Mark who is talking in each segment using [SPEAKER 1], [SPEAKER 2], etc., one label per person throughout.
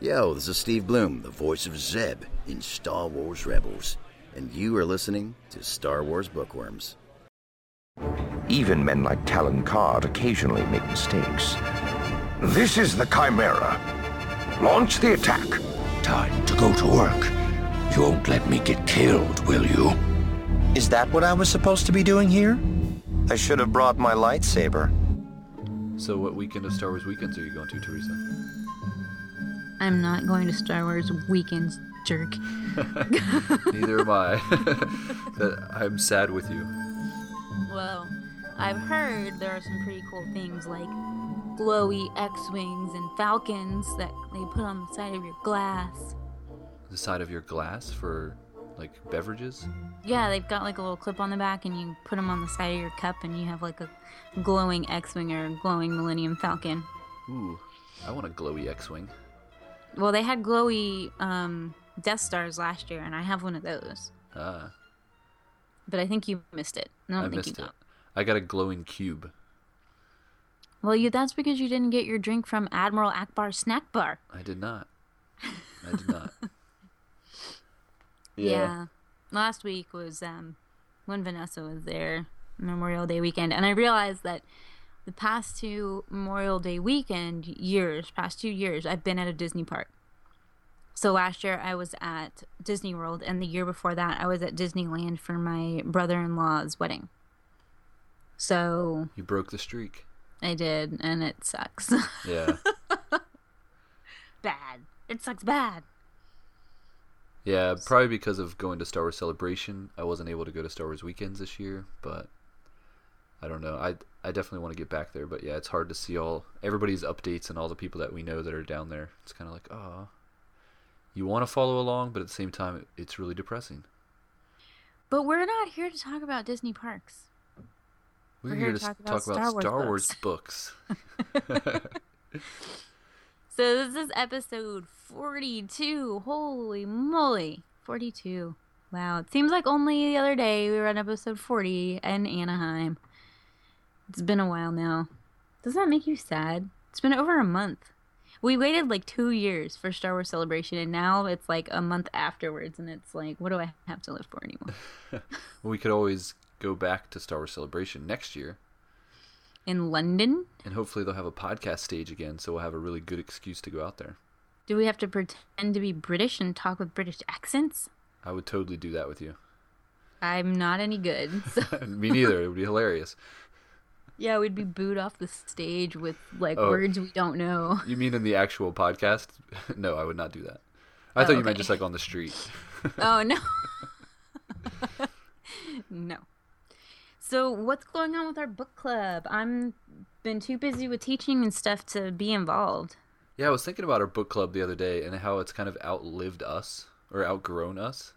[SPEAKER 1] Yo, this is Steve Blum, the voice of Zeb in Star Wars Rebels, and you are listening to Star Wars Bookworms.
[SPEAKER 2] Even men like Talon Karrde occasionally make mistakes. This is the Chimera. Launch the attack.
[SPEAKER 3] Time to go to work. You won't let me get killed, will you?
[SPEAKER 4] Is that what I was supposed to be doing here? I should have brought my lightsaber.
[SPEAKER 5] So, what weekend of Star Wars weekends are you going to, Teresa?
[SPEAKER 6] I'm not going to Star Wars weekends, jerk.
[SPEAKER 5] Neither am I. I'm sad with you.
[SPEAKER 6] Well, I've heard there are some pretty cool things like glowy X-wings and Falcons that they put on the side of your glass.
[SPEAKER 5] The side of your glass for like beverages?
[SPEAKER 6] Yeah, they've got like a little clip on the back, and you put them on the side of your cup, and you have like a glowing X-wing or glowing Millennium Falcon.
[SPEAKER 5] Ooh, I want a glowy X-wing.
[SPEAKER 6] Well, they had glowy um, Death Stars last year, and I have one of those.
[SPEAKER 5] Ah,
[SPEAKER 6] But I think you missed it. I don't
[SPEAKER 5] I
[SPEAKER 6] think
[SPEAKER 5] missed
[SPEAKER 6] you
[SPEAKER 5] it.
[SPEAKER 6] got.
[SPEAKER 5] I got a glowing cube.
[SPEAKER 6] Well, you that's because you didn't get your drink from Admiral Ackbar Snack Bar.
[SPEAKER 5] I did not. I did not. Yeah.
[SPEAKER 6] Last week was um, when Vanessa was there, Memorial Day weekend, and I realized that the past two Memorial Day weekend years, past two years, I've been at a Disney park. So last year I was at Disney World, and the year before that I was at Disneyland for my brother-in-law's wedding. So
[SPEAKER 5] You broke the streak.
[SPEAKER 6] I did, and it sucks.
[SPEAKER 5] Yeah.
[SPEAKER 6] bad. It sucks bad.
[SPEAKER 5] Yeah, probably because of going to Star Wars Celebration, I wasn't able to go to Star Wars weekends this year, but I don't know. I I definitely want to get back there, but yeah, it's hard to see all everybody's updates and all the people that we know that are down there. It's kind of like, oh, you want to follow along, but at the same time, it's really depressing.
[SPEAKER 6] But we're not here to talk about Disney parks.
[SPEAKER 5] We're,
[SPEAKER 6] We're
[SPEAKER 5] here
[SPEAKER 6] here
[SPEAKER 5] to
[SPEAKER 6] talk about
[SPEAKER 5] talk about
[SPEAKER 6] Star
[SPEAKER 5] Star
[SPEAKER 6] Wars
[SPEAKER 5] Wars
[SPEAKER 6] books.
[SPEAKER 5] books.
[SPEAKER 6] So this is episode 42. Holy moly. 42. Wow. It seems like only the other day we were on episode 40 in Anaheim. It's been a while now. Does that make you sad? It's been over a month. We waited like two years for Star Wars Celebration, and now it's like a month afterwards, and it's like, what do I have to live for anymore?
[SPEAKER 5] we could always go back to Star Wars Celebration next year,
[SPEAKER 6] In London?
[SPEAKER 5] and hopefully they'll have a podcast stage again, so we'll have a really good excuse to go out there.
[SPEAKER 6] Do we have to pretend to be British and talk with British accents?
[SPEAKER 5] I would totally do that with you.
[SPEAKER 6] I'm not any good. So.
[SPEAKER 5] Me neither. It would be hilarious.
[SPEAKER 6] Yeah, we'd be booed off the stage with like
[SPEAKER 5] Oh.
[SPEAKER 6] words we don't know.
[SPEAKER 5] You mean in the actual podcast? no, I would not do that. I thought you meant just like on the street.
[SPEAKER 6] oh no. no. So what's going on with our book club? I'm been too busy with teaching and stuff to be involved.
[SPEAKER 5] Yeah, I was thinking about our book club the other day and how it's kind of outlived us or outgrown us.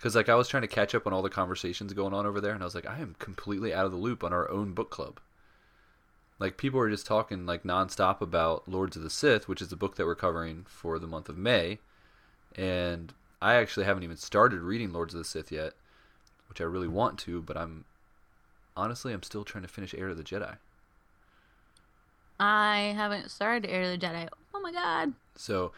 [SPEAKER 5] Because like I was trying to catch up on all the conversations going on over there, and I was like, I am completely out of the loop on our own book club. Like people are just talking like nonstop about Lords of the Sith, which is the book that we're covering for the month of May, and I actually haven't even started reading Lords of the Sith yet, which I really want to, but I'm honestly I'm still trying to finish Heir of the Jedi.
[SPEAKER 6] I haven't started Heir of the Jedi. Oh my god.
[SPEAKER 5] So,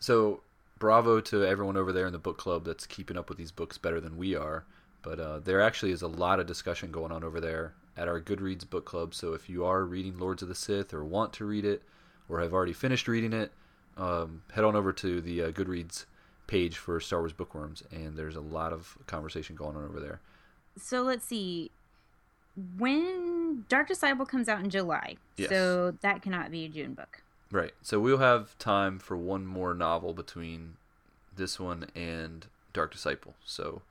[SPEAKER 5] so bravo to everyone over there in the book club that's keeping up with these books better than we are. But uh, there actually is a lot of discussion going on over there at our Goodreads book club. So if you are reading Lords of the Sith or want to read it or have already finished reading it, um, head on over to the uh, Goodreads page for Star Wars Bookworms, and there's a lot of conversation going on over there.
[SPEAKER 6] So let's see. When Dark Disciple comes out in July,
[SPEAKER 5] Yes.
[SPEAKER 6] so that cannot be a June book.
[SPEAKER 5] Right. So we'll have time for one more novel between this one and Dark Disciple. So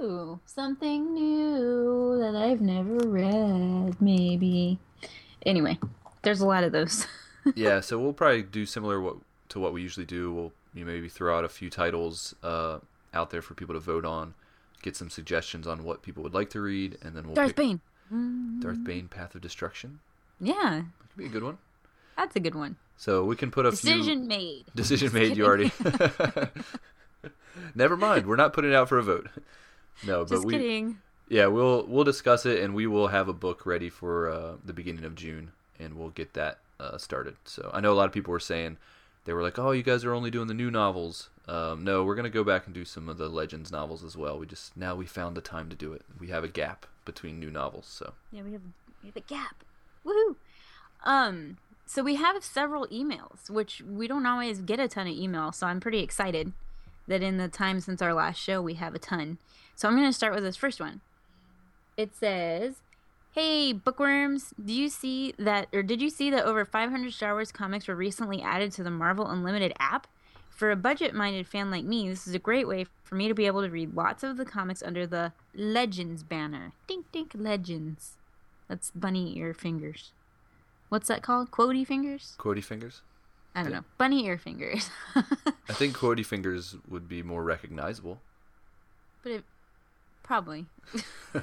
[SPEAKER 6] Ooh, something new that I've never read, maybe. Anyway, there's a lot of those.
[SPEAKER 5] yeah, so we'll probably do similar what, to what we usually do. We'll you know, maybe throw out a few titles uh, out there for people to vote on, get some suggestions on what people would like to read, and then we'll
[SPEAKER 6] Darth Bane.
[SPEAKER 5] Darth Bane, Path of Destruction.
[SPEAKER 6] Yeah,
[SPEAKER 5] That could be a good one.
[SPEAKER 6] that's a good one.
[SPEAKER 5] So we can put a
[SPEAKER 6] Decision
[SPEAKER 5] few
[SPEAKER 6] made.
[SPEAKER 5] decision made. You already. Never mind. We're not putting it out for a vote. No, but
[SPEAKER 6] Just
[SPEAKER 5] we
[SPEAKER 6] kidding.
[SPEAKER 5] yeah we'll we'll discuss it and we will have a book ready for uh, the beginning of June and we'll get that uh, started. So I know a lot of people were saying they were like, "Oh, you guys are only doing the new novels." Um, no, we're gonna go back and do some of the Legends novels as well. We just now we found the time to do it. We have a gap between new novels, so
[SPEAKER 6] Yeah, we have we have a gap. Woohoo! Um, so we have several emails, which we don't always get a ton of emails. So I'm pretty excited that in the time since our last show we have a ton. So I'm going to start with this first one. It says, "Hey bookworms, do you see that, or did you see that over 500 Star Wars comics were recently added to the Marvel Unlimited app?" For a budget minded fan like me, this is a great way for me to be able to read lots of the comics under the Legends banner. Dink dink Legends. That's bunny ear fingers. What's that called? Quody fingers?
[SPEAKER 5] Quody fingers.
[SPEAKER 6] I don't know. Bunny ear fingers.
[SPEAKER 5] I think Quody fingers would be more recognizable.
[SPEAKER 6] but it probably.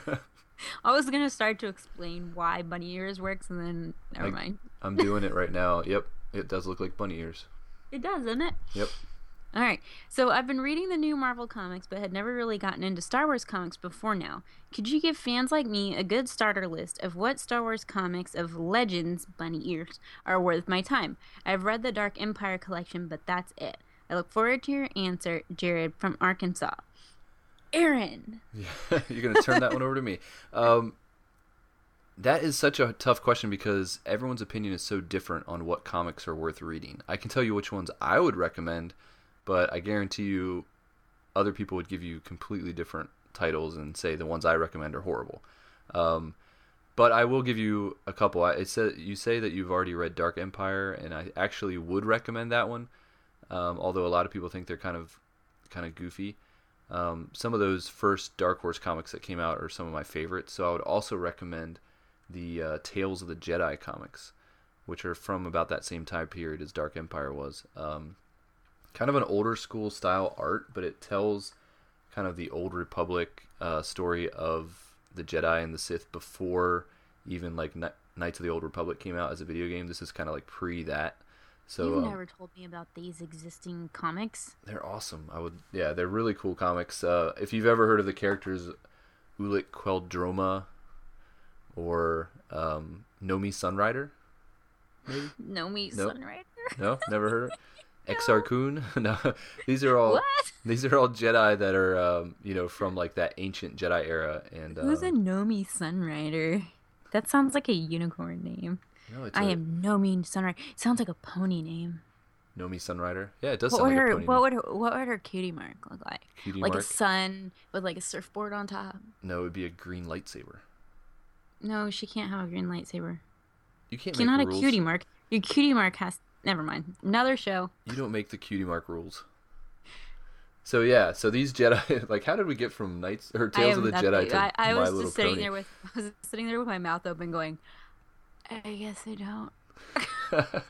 [SPEAKER 6] I was gonna start to explain why bunny ears works, and then never
[SPEAKER 5] Like-
[SPEAKER 6] mind.
[SPEAKER 5] I'm doing it right now. Yep, it does look like bunny ears.
[SPEAKER 6] It does, doesn't it?
[SPEAKER 5] Yep.
[SPEAKER 6] All right. So I've been reading the new Marvel comics, but had never really gotten into Star Wars comics before now. Could you give fans like me a good starter list of what Star Wars comics of Legends, bunny ears, are worth my time? I've read the Dark Empire collection, but that's it. I look forward to your answer, Jared from Arkansas. Aaron.
[SPEAKER 5] You're gonna turn that one over to me. Um, that is such a tough question because everyone's opinion is so different on what comics are worth reading. I can tell you which ones I would recommend, but I guarantee you, other people would give you completely different titles and say the ones I recommend are horrible. Um, but I will give you a couple. I- It said you say that you've already read Dark Empire, and I actually would recommend that one. Um, although a lot of people think they're kind of kind of goofy. Um, some of those first Dark Horse comics that came out are some of my favorites. So I would also recommend the uh, Tales of the Jedi comics, which are from about that same time period as Dark Empire was. Um, kind of an older school style art, but it tells kind of the old Republic uh, story of the Jedi and the Sith before even like Kni- Knights of the Old Republic came out as a video game. This is kind of like pre that. So
[SPEAKER 6] You've
[SPEAKER 5] um,
[SPEAKER 6] never told me about these existing comics.
[SPEAKER 5] they're awesome. I would, yeah, they're really cool comics. Uh, if you've ever heard of the characters Ulic Qel-Droma or um, Nomi Sunrider, maybe
[SPEAKER 6] No me
[SPEAKER 5] Nope.
[SPEAKER 6] Sunrider.
[SPEAKER 5] no, never heard. of Exar Kun, no. These are all
[SPEAKER 6] What?
[SPEAKER 5] these are all Jedi that are um, you know from like that ancient Jedi era. And uh,
[SPEAKER 6] Who's a Nomi Sunrider? That sounds like a unicorn name.
[SPEAKER 5] no, it's
[SPEAKER 6] I
[SPEAKER 5] a
[SPEAKER 6] am Nomi Sunrider. It sounds like a pony name.
[SPEAKER 5] Nomi Sunrider. Yeah, it does
[SPEAKER 6] What
[SPEAKER 5] sound
[SPEAKER 6] would
[SPEAKER 5] like
[SPEAKER 6] her
[SPEAKER 5] a pony.
[SPEAKER 6] what
[SPEAKER 5] name.
[SPEAKER 6] would her what would her cutie mark look like?
[SPEAKER 5] Cutie
[SPEAKER 6] like a sun with like a surfboard on top.
[SPEAKER 5] No, it would be a green lightsaber.
[SPEAKER 6] No, she can't have a green lightsaber.
[SPEAKER 5] You can't
[SPEAKER 6] You're not a cutie mark. Your cutie mark has never mind. Another show.
[SPEAKER 5] You don't make the cutie mark rules. So yeah, so these Jedi, like, how did we get from Knights or Tales of the Jedi to
[SPEAKER 6] I, I
[SPEAKER 5] My
[SPEAKER 6] was
[SPEAKER 5] Little
[SPEAKER 6] just sitting
[SPEAKER 5] Pony?
[SPEAKER 6] there with I was sitting there with my mouth open going, I guess I don't.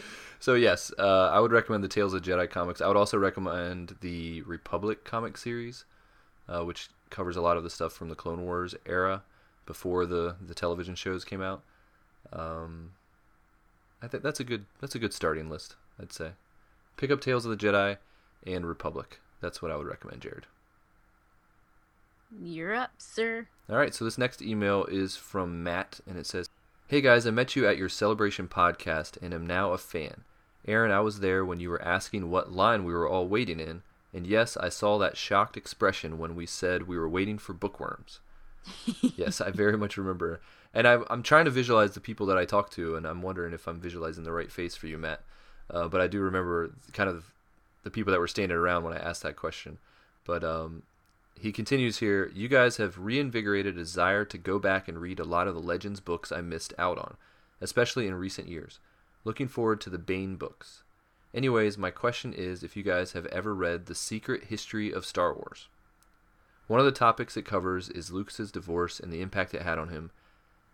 [SPEAKER 5] So yes, uh, I would recommend the Tales of Jedi comics. I would also recommend the Republic comic series, uh, which covers a lot of the stuff from the Clone Wars era before the the television shows came out. Um, I think that's a good that's a good starting list. I'd say pick up Tales of the Jedi and Republic. That's what I would recommend, Jared.
[SPEAKER 6] You're up, sir.
[SPEAKER 5] All right, so this next email is from Matt, and it says, Hey guys, I met you at your celebration podcast and am now a fan. Aaron, I was there when you were asking what line we were all waiting in, and yes, I saw that shocked expression when we said we were waiting for bookworms. yes, I very much remember. And I'm, I'm trying to visualize the people that I talk to, and I'm wondering if I'm visualizing the right face for you, Matt. Uh, but I do remember kind of the people that were standing around when I asked that question. But um, he continues here You guys have reinvigorated a desire to go back and read a lot of the Legends books I missed out on, especially in recent years. Looking forward to the Bane books. Anyways, my question is if you guys have ever read The Secret History of Star Wars. One of the topics it covers is Lucas's divorce and the impact it had on him.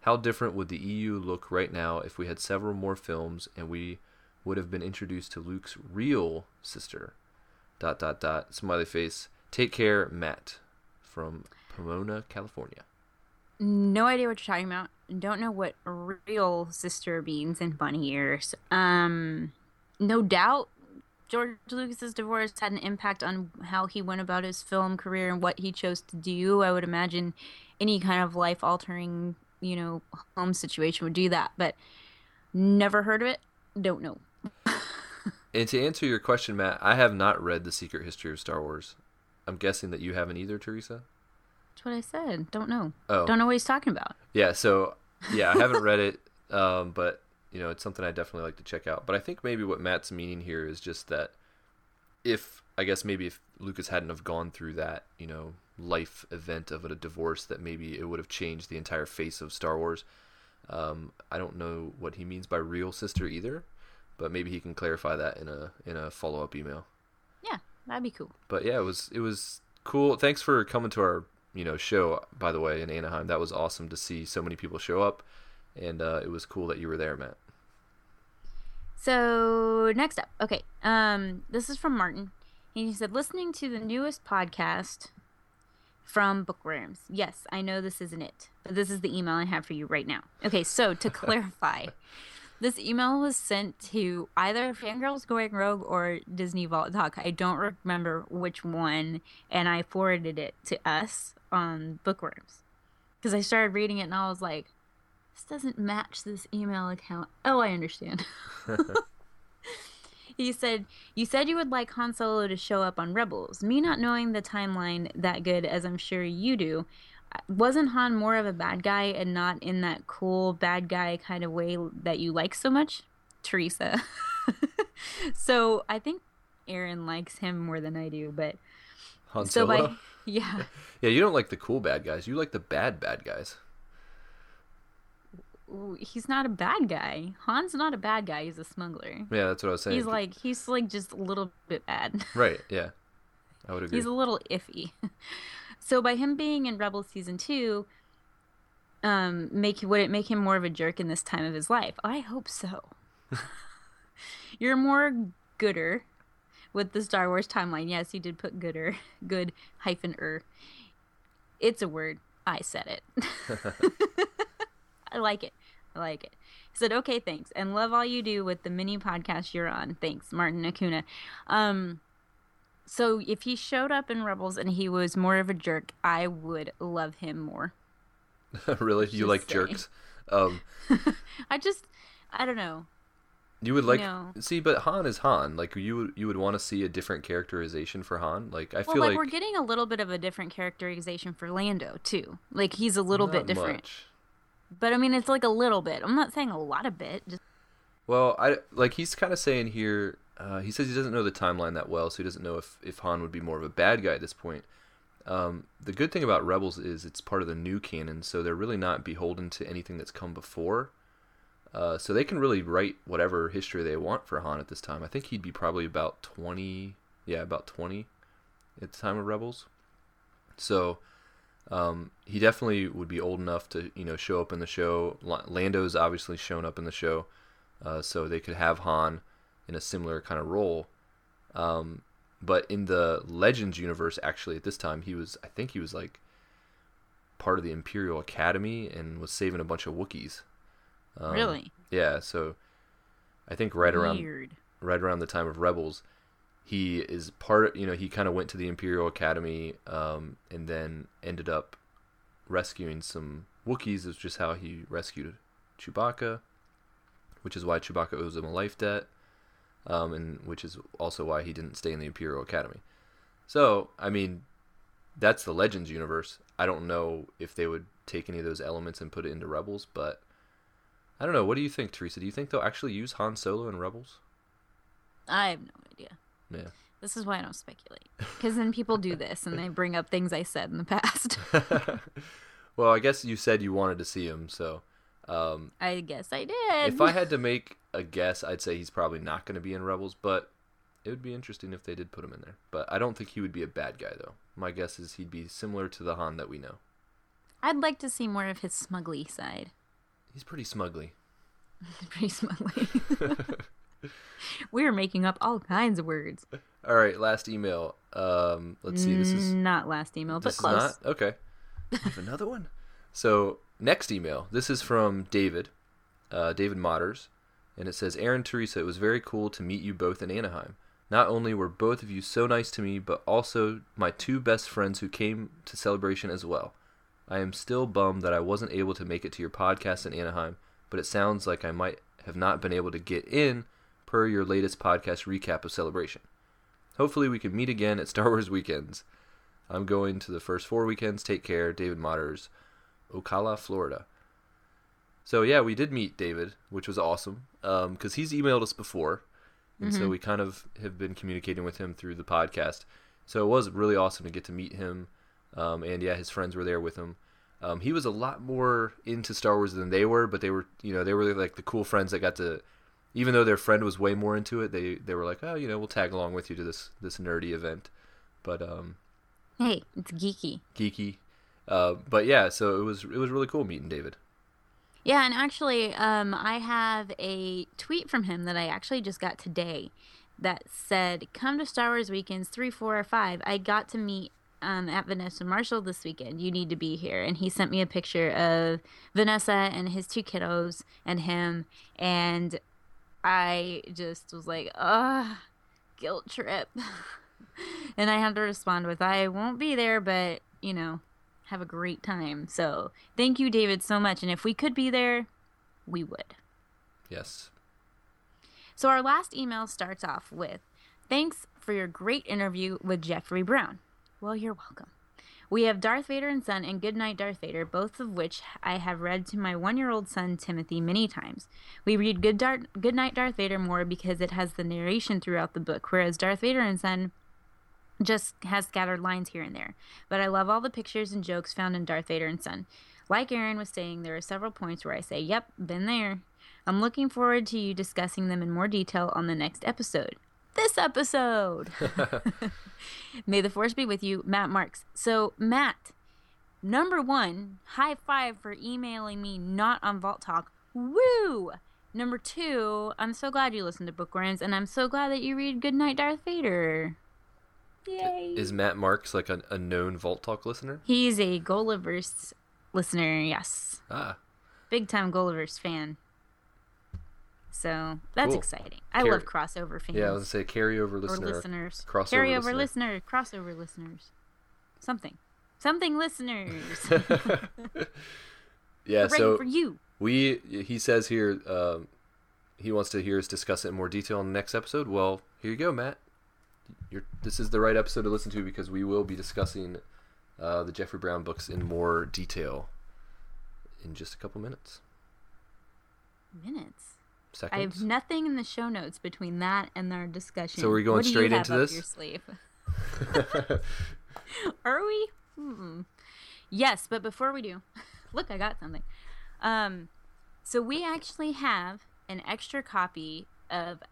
[SPEAKER 5] How different would the EU look right now if we had several more films and we would have been introduced to Luke's real sister? Dot dot dot. Smiley face. Take care, Matt, from Pomona, California.
[SPEAKER 6] No idea what you're talking about. Don't know what real sister means in bunny ears. Um, no doubt George Lucas's divorce had an impact on how he went about his film career and what he chose to do. I would imagine any kind of life altering, you know, home situation would do that, but never heard of it. Don't know.
[SPEAKER 5] And to answer your question, Matt, I have not read The Secret History of Star Wars. I'm guessing that you haven't either, Teresa.
[SPEAKER 6] That's what I said. Don't know.
[SPEAKER 5] Oh.
[SPEAKER 6] Don't know what he's talking about.
[SPEAKER 5] Yeah, so yeah, I haven't read it, um, but you know, it's something I definitely like to check out. But I think maybe what Matt's meaning here is just that if I guess maybe if Lucas hadn't have gone through that, you know, life event of a divorce, that maybe it would have changed the entire face of Star Wars. Um, I don't know what he means by real sister either, but maybe he can clarify that in a in a follow up email.
[SPEAKER 6] Yeah, that'd be cool.
[SPEAKER 5] But yeah, it was it was cool. Thanks for coming to our you know show. By the way, in Anaheim, that was awesome to see so many people show up, and uh, it was cool that you were there, Matt.
[SPEAKER 6] So next up, okay, um, this is from Martin. He said, listening to the newest podcast from Bookworms. Yes, I know this isn't it, but this is the email I have for you right now. Okay, so to clarify, this email was sent to either Fangirls Going Rogue or Disney Vault Talk. I don't remember which one, and I forwarded it to us on Bookworms because I started reading it and I was like, this doesn't match this email account. Oh, I understand. he said, You said you would like Han Solo to show up on Rebels. Me not knowing the timeline that good as I'm sure you do, wasn't Han more of a bad guy and not in that cool bad guy kind of way that you like so much? Teresa. so I think Aaron likes him more than I do, but
[SPEAKER 5] Han
[SPEAKER 6] so
[SPEAKER 5] Solo.
[SPEAKER 6] by yeah.
[SPEAKER 5] Yeah, you don't like the cool bad guys. You like the bad bad guys.
[SPEAKER 6] He's not a bad guy. Han's not a bad guy. He's a smuggler.
[SPEAKER 5] Yeah, that's what I was saying.
[SPEAKER 6] He's like he's like just a little bit bad.
[SPEAKER 5] right. Yeah, I would agree.
[SPEAKER 6] He's a little iffy. so by him being in Rebel season two, um, make would it make him more of a jerk in this time of his life? I hope so. You're more gooder with the Star Wars timeline. Yes, he did put gooder, good hyphen er. It's a word. I said it. I like it. I like it. He said, okay, thanks. And love all you do with the mini podcast you're on. Thanks, Martin Acuna. Um, so if he showed up in Rebels and he was more of a jerk, I would love him more.
[SPEAKER 5] really, you
[SPEAKER 6] Just
[SPEAKER 5] like
[SPEAKER 6] saying.
[SPEAKER 5] jerks. Um,
[SPEAKER 6] I just, I don't know.
[SPEAKER 5] you would like
[SPEAKER 6] No.
[SPEAKER 5] see, but Han is Han. Like you would you would want to see a different characterization for Han. Like I
[SPEAKER 6] Well,
[SPEAKER 5] feel
[SPEAKER 6] like,
[SPEAKER 5] like
[SPEAKER 6] we're getting a little bit of a different characterization for Lando too. Like he's a little bit different,
[SPEAKER 5] much.
[SPEAKER 6] But I mean it's like a little bit. I'm not saying a lot of bit. Just
[SPEAKER 5] Well, I like he's kind of saying here. Uh, he says he doesn't know the timeline that well, so he doesn't know if if Han would be more of a bad guy at this point. Um, the good thing about Rebels is it's part of the new canon, so they're really not beholden to anything that's come before. Uh, so they can really write whatever history they want for Han at this time. I think he'd be probably about twenty, yeah, about twenty at the time of Rebels. So um, he definitely would be old enough to you know show up in the show. La- Lando's obviously shown up in the show, uh, so they could have Han in a similar kind of role. Um, but in the Legends universe, actually at this time he was I think he was like part of the Imperial Academy and was saving a bunch of Wookiees. Um,
[SPEAKER 6] really
[SPEAKER 5] Yeah, so I think right around right around the time of Rebels, he is part. You know, he kind of went to the Imperial Academy, um, and then ended up rescuing some Wookiees. Is just how he rescued Chewbacca, which is why Chewbacca owes him a life debt, um, and which is also why he didn't stay in the Imperial Academy. So, I mean, that's the Legends universe. I don't know if they would take any of those elements and put it into Rebels, but I don't know. What do you think, Teresa? Do you think they'll actually use Han Solo in Rebels?
[SPEAKER 6] I have no idea.
[SPEAKER 5] Yeah.
[SPEAKER 6] This is why I don't speculate. Because then people do this and they bring up things I said in the past.
[SPEAKER 5] well, I guess you said you wanted to see him, so um,
[SPEAKER 6] I guess I did.
[SPEAKER 5] if I had to make a guess, I'd say he's probably not going to be in Rebels, but it would be interesting if they did put him in there. But I don't think he would be a bad guy, though. My guess is he'd be similar to the Han that we know.
[SPEAKER 6] I'd like to see more of his smuggly side.
[SPEAKER 5] He's pretty smugly.
[SPEAKER 6] Pretty smugly. We're making up all kinds of words.
[SPEAKER 5] All right, last email. Um, let's see. This is
[SPEAKER 6] not last email, but close.
[SPEAKER 5] okay. Have another one. So next email. This is from David, uh, David Motters, and it says, "Aaron Teresa, it was very cool to meet you both in Anaheim. Not only were both of you so nice to me, but also my two best friends who came to celebration as well. I am still bummed that I wasn't able to make it to your podcast in Anaheim, but it sounds like I might have not been able to get in per your latest podcast recap of Celebration. Hopefully, we can meet again at Star Wars weekends. I'm going to the first four weekends. Take care, David Motters, Ocala, Florida. So yeah, we did meet David, which was awesome because um, he's emailed us before, and mm-hmm. so we kind of have been communicating with him through the podcast. So it was really awesome to get to meet him, um, and yeah, his friends were there with him. Um, he was a lot more into Star Wars than they were, but they were, you know, they were like the cool friends that got to, even though their friend was way more into it, they they were like, oh, you know, we'll tag along with you to this this nerdy event. But um,
[SPEAKER 6] hey, it's geeky.
[SPEAKER 5] Geeky, uh, but yeah, so it was it was really cool meeting David.
[SPEAKER 6] Yeah, and actually, um, I have a tweet from him that I actually just got today that said, "Come to Star Wars weekends three, four, or five. I got to meet um, at Vanessa Marshall this weekend. You need to be here. And he sent me a picture of Vanessa and his two kiddos and him. And I just was like, ugh, guilt trip. and I had to respond with, I won't be there, but, you know, have a great time. So thank you, David, so much. And if we could be there, we would.
[SPEAKER 5] Yes.
[SPEAKER 6] So our last email starts off with, Thanks for your great interview with Jeffrey Brown. Well, you're welcome. We have Darth Vader and Son and Goodnight Darth Vader, both of which I have read to my one year old son Timothy many times. We read Good Dar- Goodnight Darth Vader more because it has the narration throughout the book, whereas Darth Vader and Son just has scattered lines here and there. But I love all the pictures and jokes found in Darth Vader and Son. Like Aaron was saying, there are several points where I say, Yep, been there. I'm looking forward to you discussing them in more detail on the next episode this episode. May the force be with you, Matt Marks. So, Matt, number one, high five for emailing me not on Vault Talk. Woo! Number two, I'm so glad you listen to Bookworms, and I'm so glad that you read Goodnight Darth Vader. Yay!
[SPEAKER 5] Is Matt Marks like a, a known Vault Talk listener?
[SPEAKER 6] He's a Gulliver's listener, yes.
[SPEAKER 5] Ah.
[SPEAKER 6] Big time Gulliver's fan. So that's cool. exciting. I love crossover fans.
[SPEAKER 5] Yeah, I was gonna say carryover listener,
[SPEAKER 6] or listeners,
[SPEAKER 5] crossover
[SPEAKER 6] carryover
[SPEAKER 5] listener.
[SPEAKER 6] listener, crossover listeners, something, something listeners.
[SPEAKER 5] yeah, so
[SPEAKER 6] for you.
[SPEAKER 5] We he says here um, he wants to hear us discuss it in more detail in the next episode. Well, here you go, Matt. You're, this is the right episode to listen to because we will be discussing uh, the Jeffrey Brown books in more detail in just a couple minutes.
[SPEAKER 6] Minutes
[SPEAKER 5] seconds.
[SPEAKER 6] I have nothing in the show notes between that and our discussion.
[SPEAKER 5] So we're going straight into this.
[SPEAKER 6] Your sleeve? Are we? Hmm. Yes, but before we do, look, I got something. Um, so we actually have an extra copy of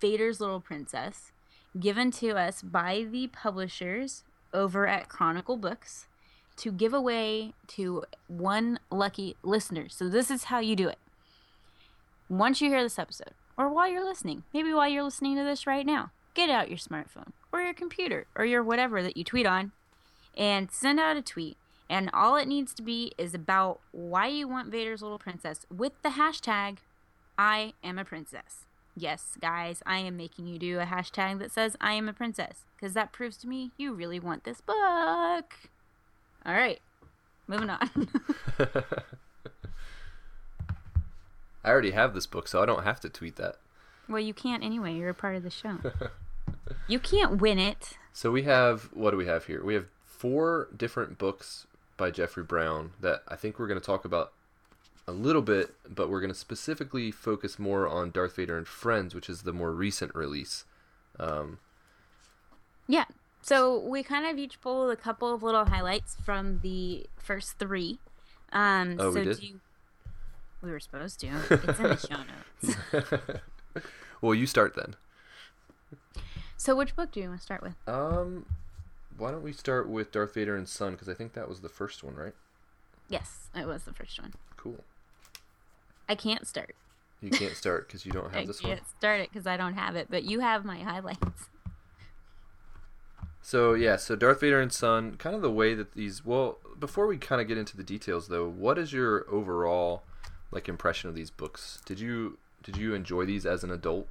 [SPEAKER 6] Vader's Little Princess given to us by the publishers over at Chronicle Books to give away to one lucky listener. So this is how you do it once you hear this episode, or while you're listening, maybe while you're listening to this right now, get out your smartphone or your computer or your whatever that you tweet on and send out a tweet. And all it needs to be is about why you want Vader's little princess with the hashtag I am a princess. Yes, guys, I am making you do a hashtag that says I am a princess because that proves to me you really want this book. All right, moving on.
[SPEAKER 5] I already have this book, so I don't have to tweet that.
[SPEAKER 6] Well, you can't anyway. You're a part of the show. you can't win it.
[SPEAKER 5] So we have what do we have here? We have four different books by Jeffrey Brown that I think we're going to talk about a little bit, but we're going to specifically focus more on Darth Vader and Friends, which is the more recent release. Um,
[SPEAKER 6] yeah. So we kind of each pulled a couple of little highlights from the first three. Um,
[SPEAKER 5] oh,
[SPEAKER 6] so
[SPEAKER 5] we did.
[SPEAKER 6] You, we were supposed to. It's in the show notes.
[SPEAKER 5] well, you start then.
[SPEAKER 6] So, which book do you want to start with?
[SPEAKER 5] Um, why don't we start with Darth Vader and Son? Because I think that was the first one, right?
[SPEAKER 6] Yes, it was the first one.
[SPEAKER 5] Cool.
[SPEAKER 6] I can't start.
[SPEAKER 5] You can't start because you don't have this
[SPEAKER 6] one. I
[SPEAKER 5] can't
[SPEAKER 6] start it because I don't have it, but you have my highlights.
[SPEAKER 5] So yeah, so Darth Vader and Son, kind of the way that these. Well, before we kind of get into the details, though, what is your overall like impression of these books. Did you did you enjoy these as an adult?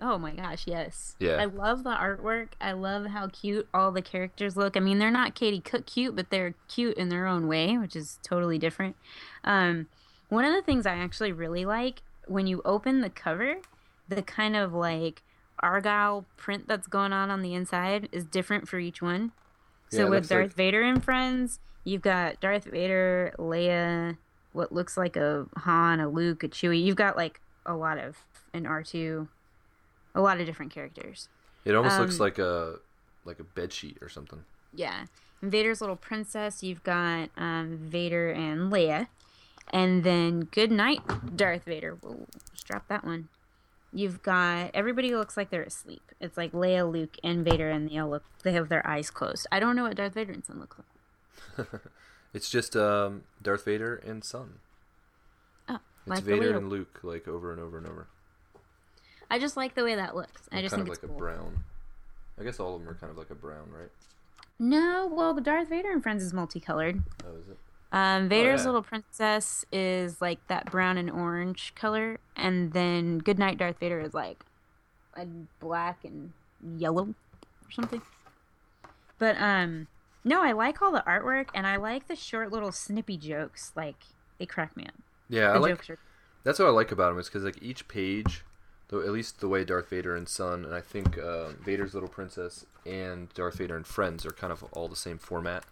[SPEAKER 6] Oh my gosh, yes.
[SPEAKER 5] Yeah.
[SPEAKER 6] I love the artwork. I love how cute all the characters look. I mean, they're not Katie Cook cute, but they're cute in their own way, which is totally different. Um, one of the things I actually really like when you open the cover, the kind of like argyle print that's going on on the inside is different for each one. So
[SPEAKER 5] it
[SPEAKER 6] with Darth
[SPEAKER 5] like-
[SPEAKER 6] Vader and friends, you've got Darth Vader, Leia, what looks like a Han, a Luke, a Chewie. You've got like a lot of an R two, a lot of different characters.
[SPEAKER 5] It almost looks
[SPEAKER 6] Um,
[SPEAKER 5] like a like a bed sheet or something.
[SPEAKER 6] Yeah. Vader's little princess, you've got um, Vader and Leia. And then Good Night, Darth Vader. Whoa, drop that one. You've got everybody looks like they're asleep. It's like Leia, Luke, and Vader, and they all look. They have their eyes closed. I don't know what Darth Vader and Son look like.
[SPEAKER 5] It's just um, Darth Vader and Son.
[SPEAKER 6] Oh,
[SPEAKER 5] It's
[SPEAKER 6] like
[SPEAKER 5] Vader and Luke, like over and over and over.
[SPEAKER 6] I just like the way that looks. I just
[SPEAKER 5] kind
[SPEAKER 6] think
[SPEAKER 5] of like
[SPEAKER 6] cool.
[SPEAKER 5] a brown. I guess all of them are kind of like a brown, right?
[SPEAKER 6] No, well, Darth Vader and Friends is multicolored.
[SPEAKER 5] Oh, is it?
[SPEAKER 6] Um, Vader's
[SPEAKER 5] yeah.
[SPEAKER 6] little princess is like that brown and orange color, and then Goodnight Darth Vader is like a black and yellow or something. But um, no, I like all the artwork, and I like the short little snippy jokes. Like they crack me up.
[SPEAKER 5] Yeah, I like.
[SPEAKER 6] are
[SPEAKER 5] That's what I like about them is because like each page, though at least the way Darth Vader and Son, and I think uh, Vader's little princess and Darth Vader and Friends are kind of all the same format,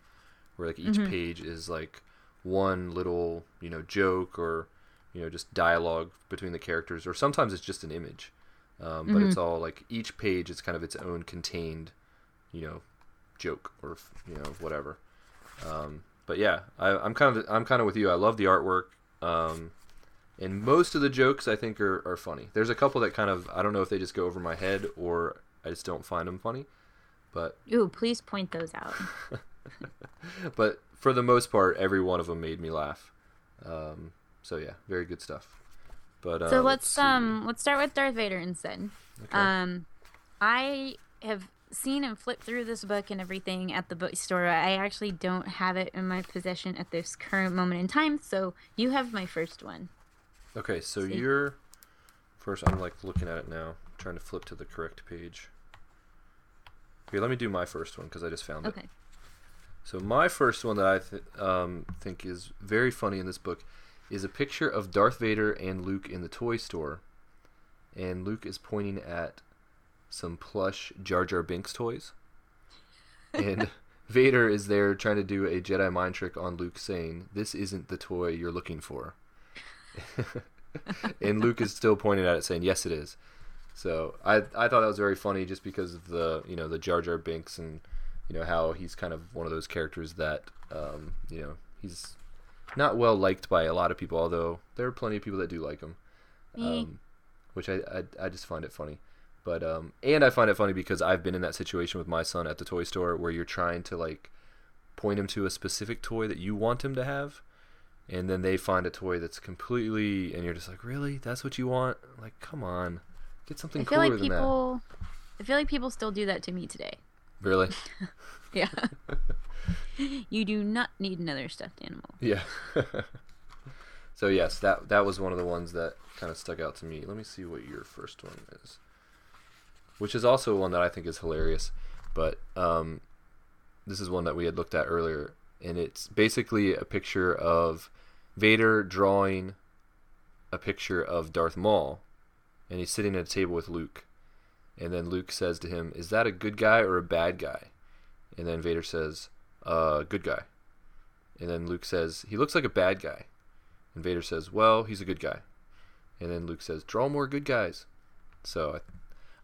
[SPEAKER 5] where like each
[SPEAKER 6] Mm-hmm.
[SPEAKER 5] page is like one little you know joke or you know just dialogue between the characters, or sometimes it's just an image, um, but
[SPEAKER 6] Mm-hmm.
[SPEAKER 5] it's all like each page is kind of its own contained, you know, joke or you know whatever. Um, but yeah, I, I'm kind of I'm kind of with you. I love the artwork. Um, and most of the jokes I think are, are funny. There's a couple that kind of I don't know if they just go over my head or I just don't find them funny. But
[SPEAKER 6] ooh. Please point those out.
[SPEAKER 5] but for the most part, every one of them made me laugh. Um, so yeah, very good stuff. But uh,
[SPEAKER 6] so let's
[SPEAKER 5] see.
[SPEAKER 6] um let's start with Darth Vader instead.
[SPEAKER 5] Okay.
[SPEAKER 6] Um, I have seen and flipped through this book and everything at the bookstore. I actually don't have it in my possession at this current moment in time, so you have my first one.
[SPEAKER 5] okay, so
[SPEAKER 6] see.
[SPEAKER 5] you're first. I'm like looking at it now, trying to flip to the correct page. Here, let me do my first one because I just found it.
[SPEAKER 6] Okay.
[SPEAKER 5] So my first one that I th- um, think is very funny in this book is a picture of Darth Vader and Luke in the toy store, and Luke is pointing at some plush Jar Jar Binks toys, and Vader is there trying to do a Jedi mind trick on Luke, saying, "This isn't the toy you're looking for," and Luke is still pointing at it, saying, "Yes, it is." So I I thought that was very funny just because of the you know the Jar Jar Binks and you know how he's kind of one of those characters that um, you know he's not well liked by a lot of people, although there are plenty of people that do like him, um, which I, I I just find it funny. But um, and I find it funny because I've been in that situation with my son at the toy store where you're trying to like point him to a specific toy that you want him to have, and then they find a toy that's completely, and you're just like, really, that's what you want? Like, come on, get something
[SPEAKER 6] I feel
[SPEAKER 5] cooler
[SPEAKER 6] like
[SPEAKER 5] than that.
[SPEAKER 6] people. I feel like people still do that to me today.
[SPEAKER 5] Really?
[SPEAKER 6] Yeah. you do not need another stuffed animal.
[SPEAKER 5] Yeah. so yes, that that was one of the ones that kind of stuck out to me. Let me see what your first one is. Which is also one that I think is hilarious, but um, this is one that we had looked at earlier, and it's basically a picture of Vader drawing a picture of Darth Maul, and he's sitting at a table with Luke, and then Luke says to him, "Is that a good guy or a bad guy?" And then Vader says, "Uh, good guy." And then Luke says, he looks like a bad guy. And Vader says, well, he's a good guy. And then Luke says, draw more good guys. So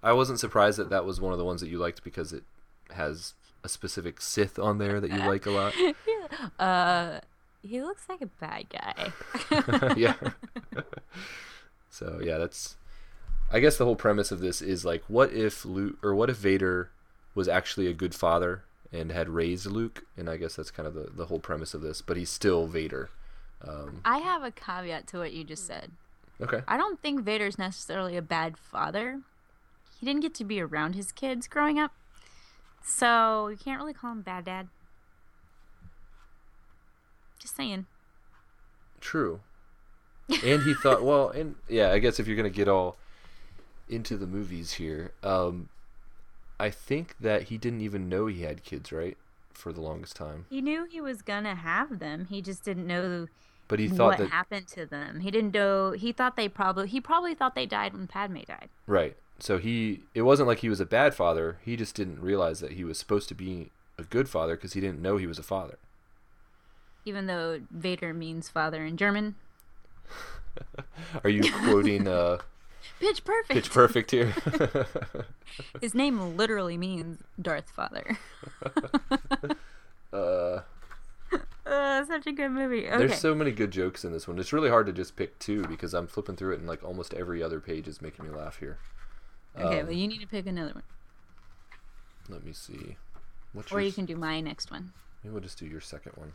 [SPEAKER 5] I, wasn't surprised that that was one of the ones that you liked because it has a specific Sith on there that you like a lot.
[SPEAKER 6] Uh, he looks like a bad guy.
[SPEAKER 5] yeah. so yeah, that's. I guess the whole premise of this is like, what if Luke or what if Vader was actually a good father and had raised Luke? And I guess that's kind of the the whole premise of this. But he's still Vader. Um,
[SPEAKER 6] I have a caveat to what you just said.
[SPEAKER 5] okay.
[SPEAKER 6] I don't think Vader's necessarily a bad father. He didn't get to be around his kids growing up. So you can't really call him bad dad. Just saying.
[SPEAKER 5] True. And he thought, well, and yeah, I guess if you're gonna get all into the movies here, um, I think that he didn't even know he had kids, right? For the longest time.
[SPEAKER 6] He knew he was gonna have them. He just didn't know
[SPEAKER 5] But he thought
[SPEAKER 6] what
[SPEAKER 5] that
[SPEAKER 6] happened to them. He didn't know. He thought they probably. He probably thought they died when Padme died.
[SPEAKER 5] right. So he it wasn't like he was a bad father. He just didn't realize that he was supposed to be a good father because he didn't know he was a father.
[SPEAKER 6] Even though Vader means father in German.
[SPEAKER 5] Are you quoting uh,
[SPEAKER 6] Pitch perfect.
[SPEAKER 5] Pitch Perfect here?
[SPEAKER 6] His name literally means Darth Father.
[SPEAKER 5] uh,
[SPEAKER 6] Uh, such a good movie. Okay.
[SPEAKER 5] There's so many good jokes in this one. It's really hard to just pick two because I'm flipping through it and like almost every other page is making me laugh here.
[SPEAKER 6] Okay,
[SPEAKER 5] um,
[SPEAKER 6] well, you need to pick another one.
[SPEAKER 5] Let me see. What's
[SPEAKER 6] Or
[SPEAKER 5] your
[SPEAKER 6] you can do my next one.
[SPEAKER 5] Maybe we'll just do your second one.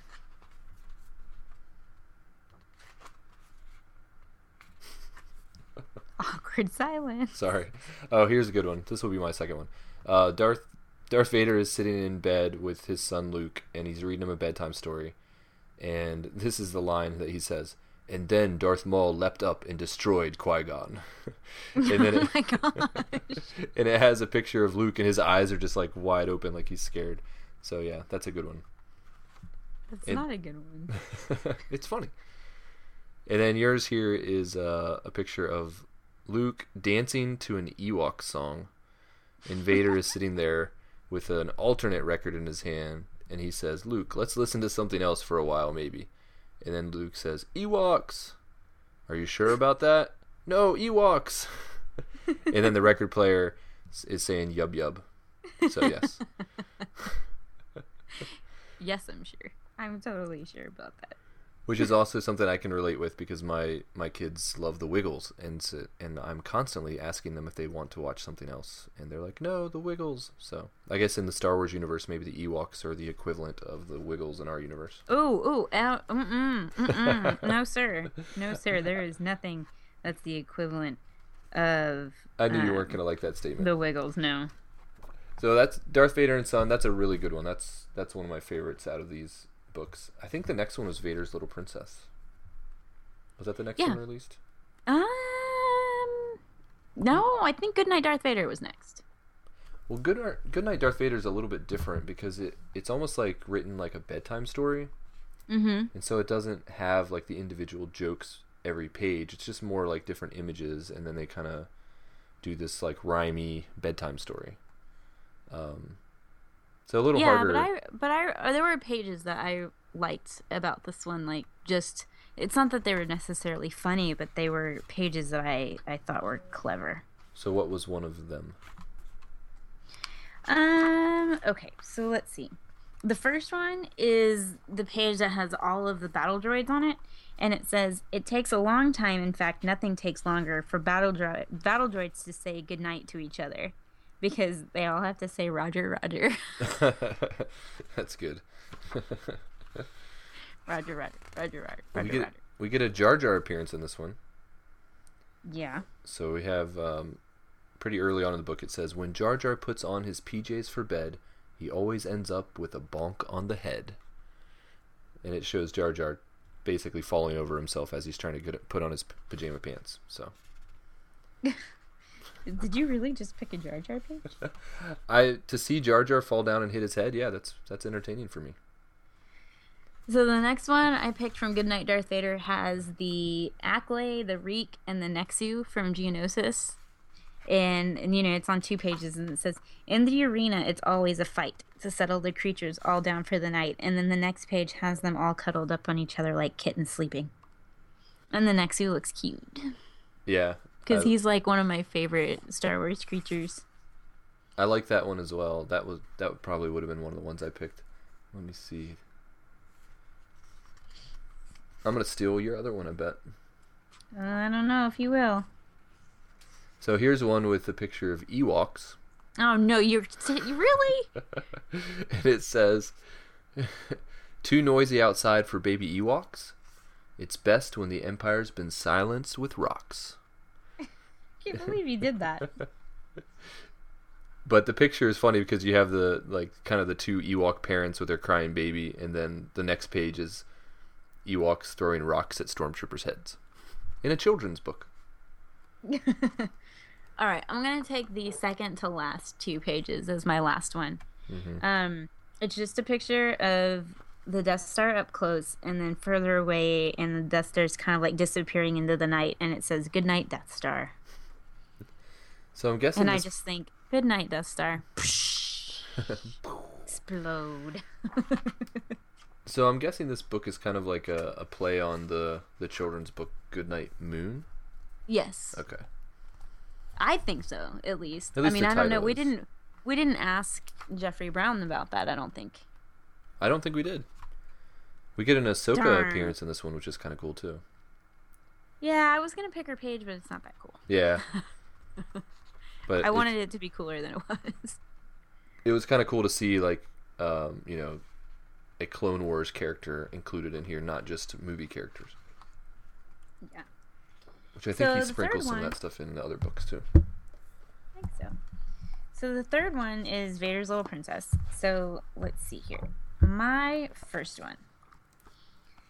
[SPEAKER 6] Awkward silence.
[SPEAKER 5] Sorry. Oh, here's a good one. This will be my second one. Uh, Darth Darth Vader is sitting in bed with his son Luke, and he's reading him a bedtime story. And this is the line that he says. And then Darth Maul leapt up and destroyed Qui Gon. and then it,
[SPEAKER 6] Oh my gosh.
[SPEAKER 5] and it has a picture of Luke, and his eyes are just like wide open, like he's scared. So yeah, that's a good one.
[SPEAKER 6] That's
[SPEAKER 5] And-
[SPEAKER 6] not a good one.
[SPEAKER 5] it's funny. And then yours here is uh, a picture of Luke dancing to an Ewok song, and Vader is sitting there with an alternate record in his hand, and he says, "Luke, let's listen to something else for a while, maybe." And then Luke says, "Ewoks." Are you sure about that? No, Ewoks. and then the record player is saying "Yub Yub." So yes.
[SPEAKER 6] Yes, I'm sure. I'm totally sure about that.
[SPEAKER 5] Which is also something I can relate with because my my kids love the Wiggles, and so, and I'm constantly asking them if they want to watch something else, and they're like, "No, the Wiggles." So I guess in the Star Wars universe, maybe the Ewoks are the equivalent of the Wiggles in our universe.
[SPEAKER 6] Oh, oh, mm-mm, mm-mm. no, sir. No, sir. There is nothing that's the equivalent of
[SPEAKER 5] I knew you
[SPEAKER 6] um,
[SPEAKER 5] weren't gonna like that statement.
[SPEAKER 6] the Wiggles. No.
[SPEAKER 5] So that's Darth Vader and Son. That's a really good one. That's that's one of my favorites out of these books. I think the next one was Vader's Little Princess. Was that the next
[SPEAKER 6] Yeah.
[SPEAKER 5] one released?
[SPEAKER 6] Um, no, I think Goodnight Darth Vader was next.
[SPEAKER 5] Well, Good Goodnight Darth Vader is a little bit different because it it's almost like written like a bedtime story.
[SPEAKER 6] Mm-hmm.
[SPEAKER 5] and so it doesn't have like the individual jokes every page it's just more like different images and then they kind of do this like rhymey bedtime story um so a little
[SPEAKER 6] Yeah,
[SPEAKER 5] harder
[SPEAKER 6] but I, but I, uh, there were pages that I liked about this one. Like, just it's not that they were necessarily funny, but they were pages that I, I thought were clever.
[SPEAKER 5] so what was one of them
[SPEAKER 6] Um. Okay. So let's see. The first one is the page that has all of the battle droids on it, and it says it takes a long time. In fact, nothing takes longer for battle battle droids to say goodnight to each other, because they all have to say Roger, Roger,
[SPEAKER 5] that's good.
[SPEAKER 6] Roger, Roger, Roger, Roger,
[SPEAKER 5] we get
[SPEAKER 6] Roger.
[SPEAKER 5] we get a jar jar appearance in this one.
[SPEAKER 6] Yeah.
[SPEAKER 5] so we have um pretty early on in the book it says when jar jar puts on his pjs for bed he always ends up with a bonk on the head. And it shows jar jar basically falling over himself as he's trying to get put on his pajama pants so
[SPEAKER 6] Did you really just pick a Jar Jar page?
[SPEAKER 5] I to see Jar Jar fall down and hit his head, yeah, that's that's entertaining for me.
[SPEAKER 6] So the next one I picked from Goodnight Darth Vader has the Acklay, the Reek, and the Nexu from Geonosis. And, and you know, it's on two pages and it says, In the arena, it's always a fight to settle the creatures all down for the night. And then the next page has them all cuddled up on each other like kittens sleeping. And the Nexu looks cute.
[SPEAKER 5] Yeah,
[SPEAKER 6] Because he's like one of my favorite Star Wars creatures.
[SPEAKER 5] I like that one as well. That was that probably would have been one of the ones I picked. Let me see. I'm gonna steal your other one, I bet.
[SPEAKER 6] Uh, I don't know if you will.
[SPEAKER 5] So here's one with a picture of Ewoks,
[SPEAKER 6] Oh, no, you're. Really?
[SPEAKER 5] and it says, "Too noisy outside for baby Ewoks. It's best when the Empire's been silenced with rocks."
[SPEAKER 6] Can't believe you did that.
[SPEAKER 5] But the picture is funny because you have the like kind of the two Ewok parents with their crying baby, and then the next page is Ewoks throwing rocks at stormtroopers' heads in a children's book.
[SPEAKER 6] All right, I'm gonna take the second to last two pages as my last one. Um, it's just a picture of the Death Star up close, and then further away, and the Death Star's kind of like disappearing into the night, and it says "Good night, Death Star."
[SPEAKER 5] So I'm guessing
[SPEAKER 6] And I just think, "Good night, Death Star." Explode.
[SPEAKER 5] so I'm guessing this book is kind of like a, a play on the the children's book Goodnight Moon.
[SPEAKER 6] Yes,
[SPEAKER 5] Okay.
[SPEAKER 6] I think so. At least.
[SPEAKER 5] At least
[SPEAKER 6] I
[SPEAKER 5] mean,
[SPEAKER 6] I don't know.
[SPEAKER 5] title
[SPEAKER 6] We didn't. We didn't ask Jeffrey Brown about that. I don't think.
[SPEAKER 5] I don't think we did. We get an Ahsoka
[SPEAKER 6] Darn.
[SPEAKER 5] appearance in this one, which is kind of cool too.
[SPEAKER 6] Yeah, I was gonna pick her page, but it's not that cool.
[SPEAKER 5] Yeah. but
[SPEAKER 6] I
[SPEAKER 5] it-
[SPEAKER 6] wanted it to be cooler than it was.
[SPEAKER 5] it was kind of cool to see like um, you know a Clone Wars character included in here, not just movie characters.
[SPEAKER 6] Yeah.
[SPEAKER 5] Which I think
[SPEAKER 6] So
[SPEAKER 5] he sprinkles some of that stuff in the other books too.
[SPEAKER 6] I think so. So the third one is Vader's Little Princess. So let's see here. My first one.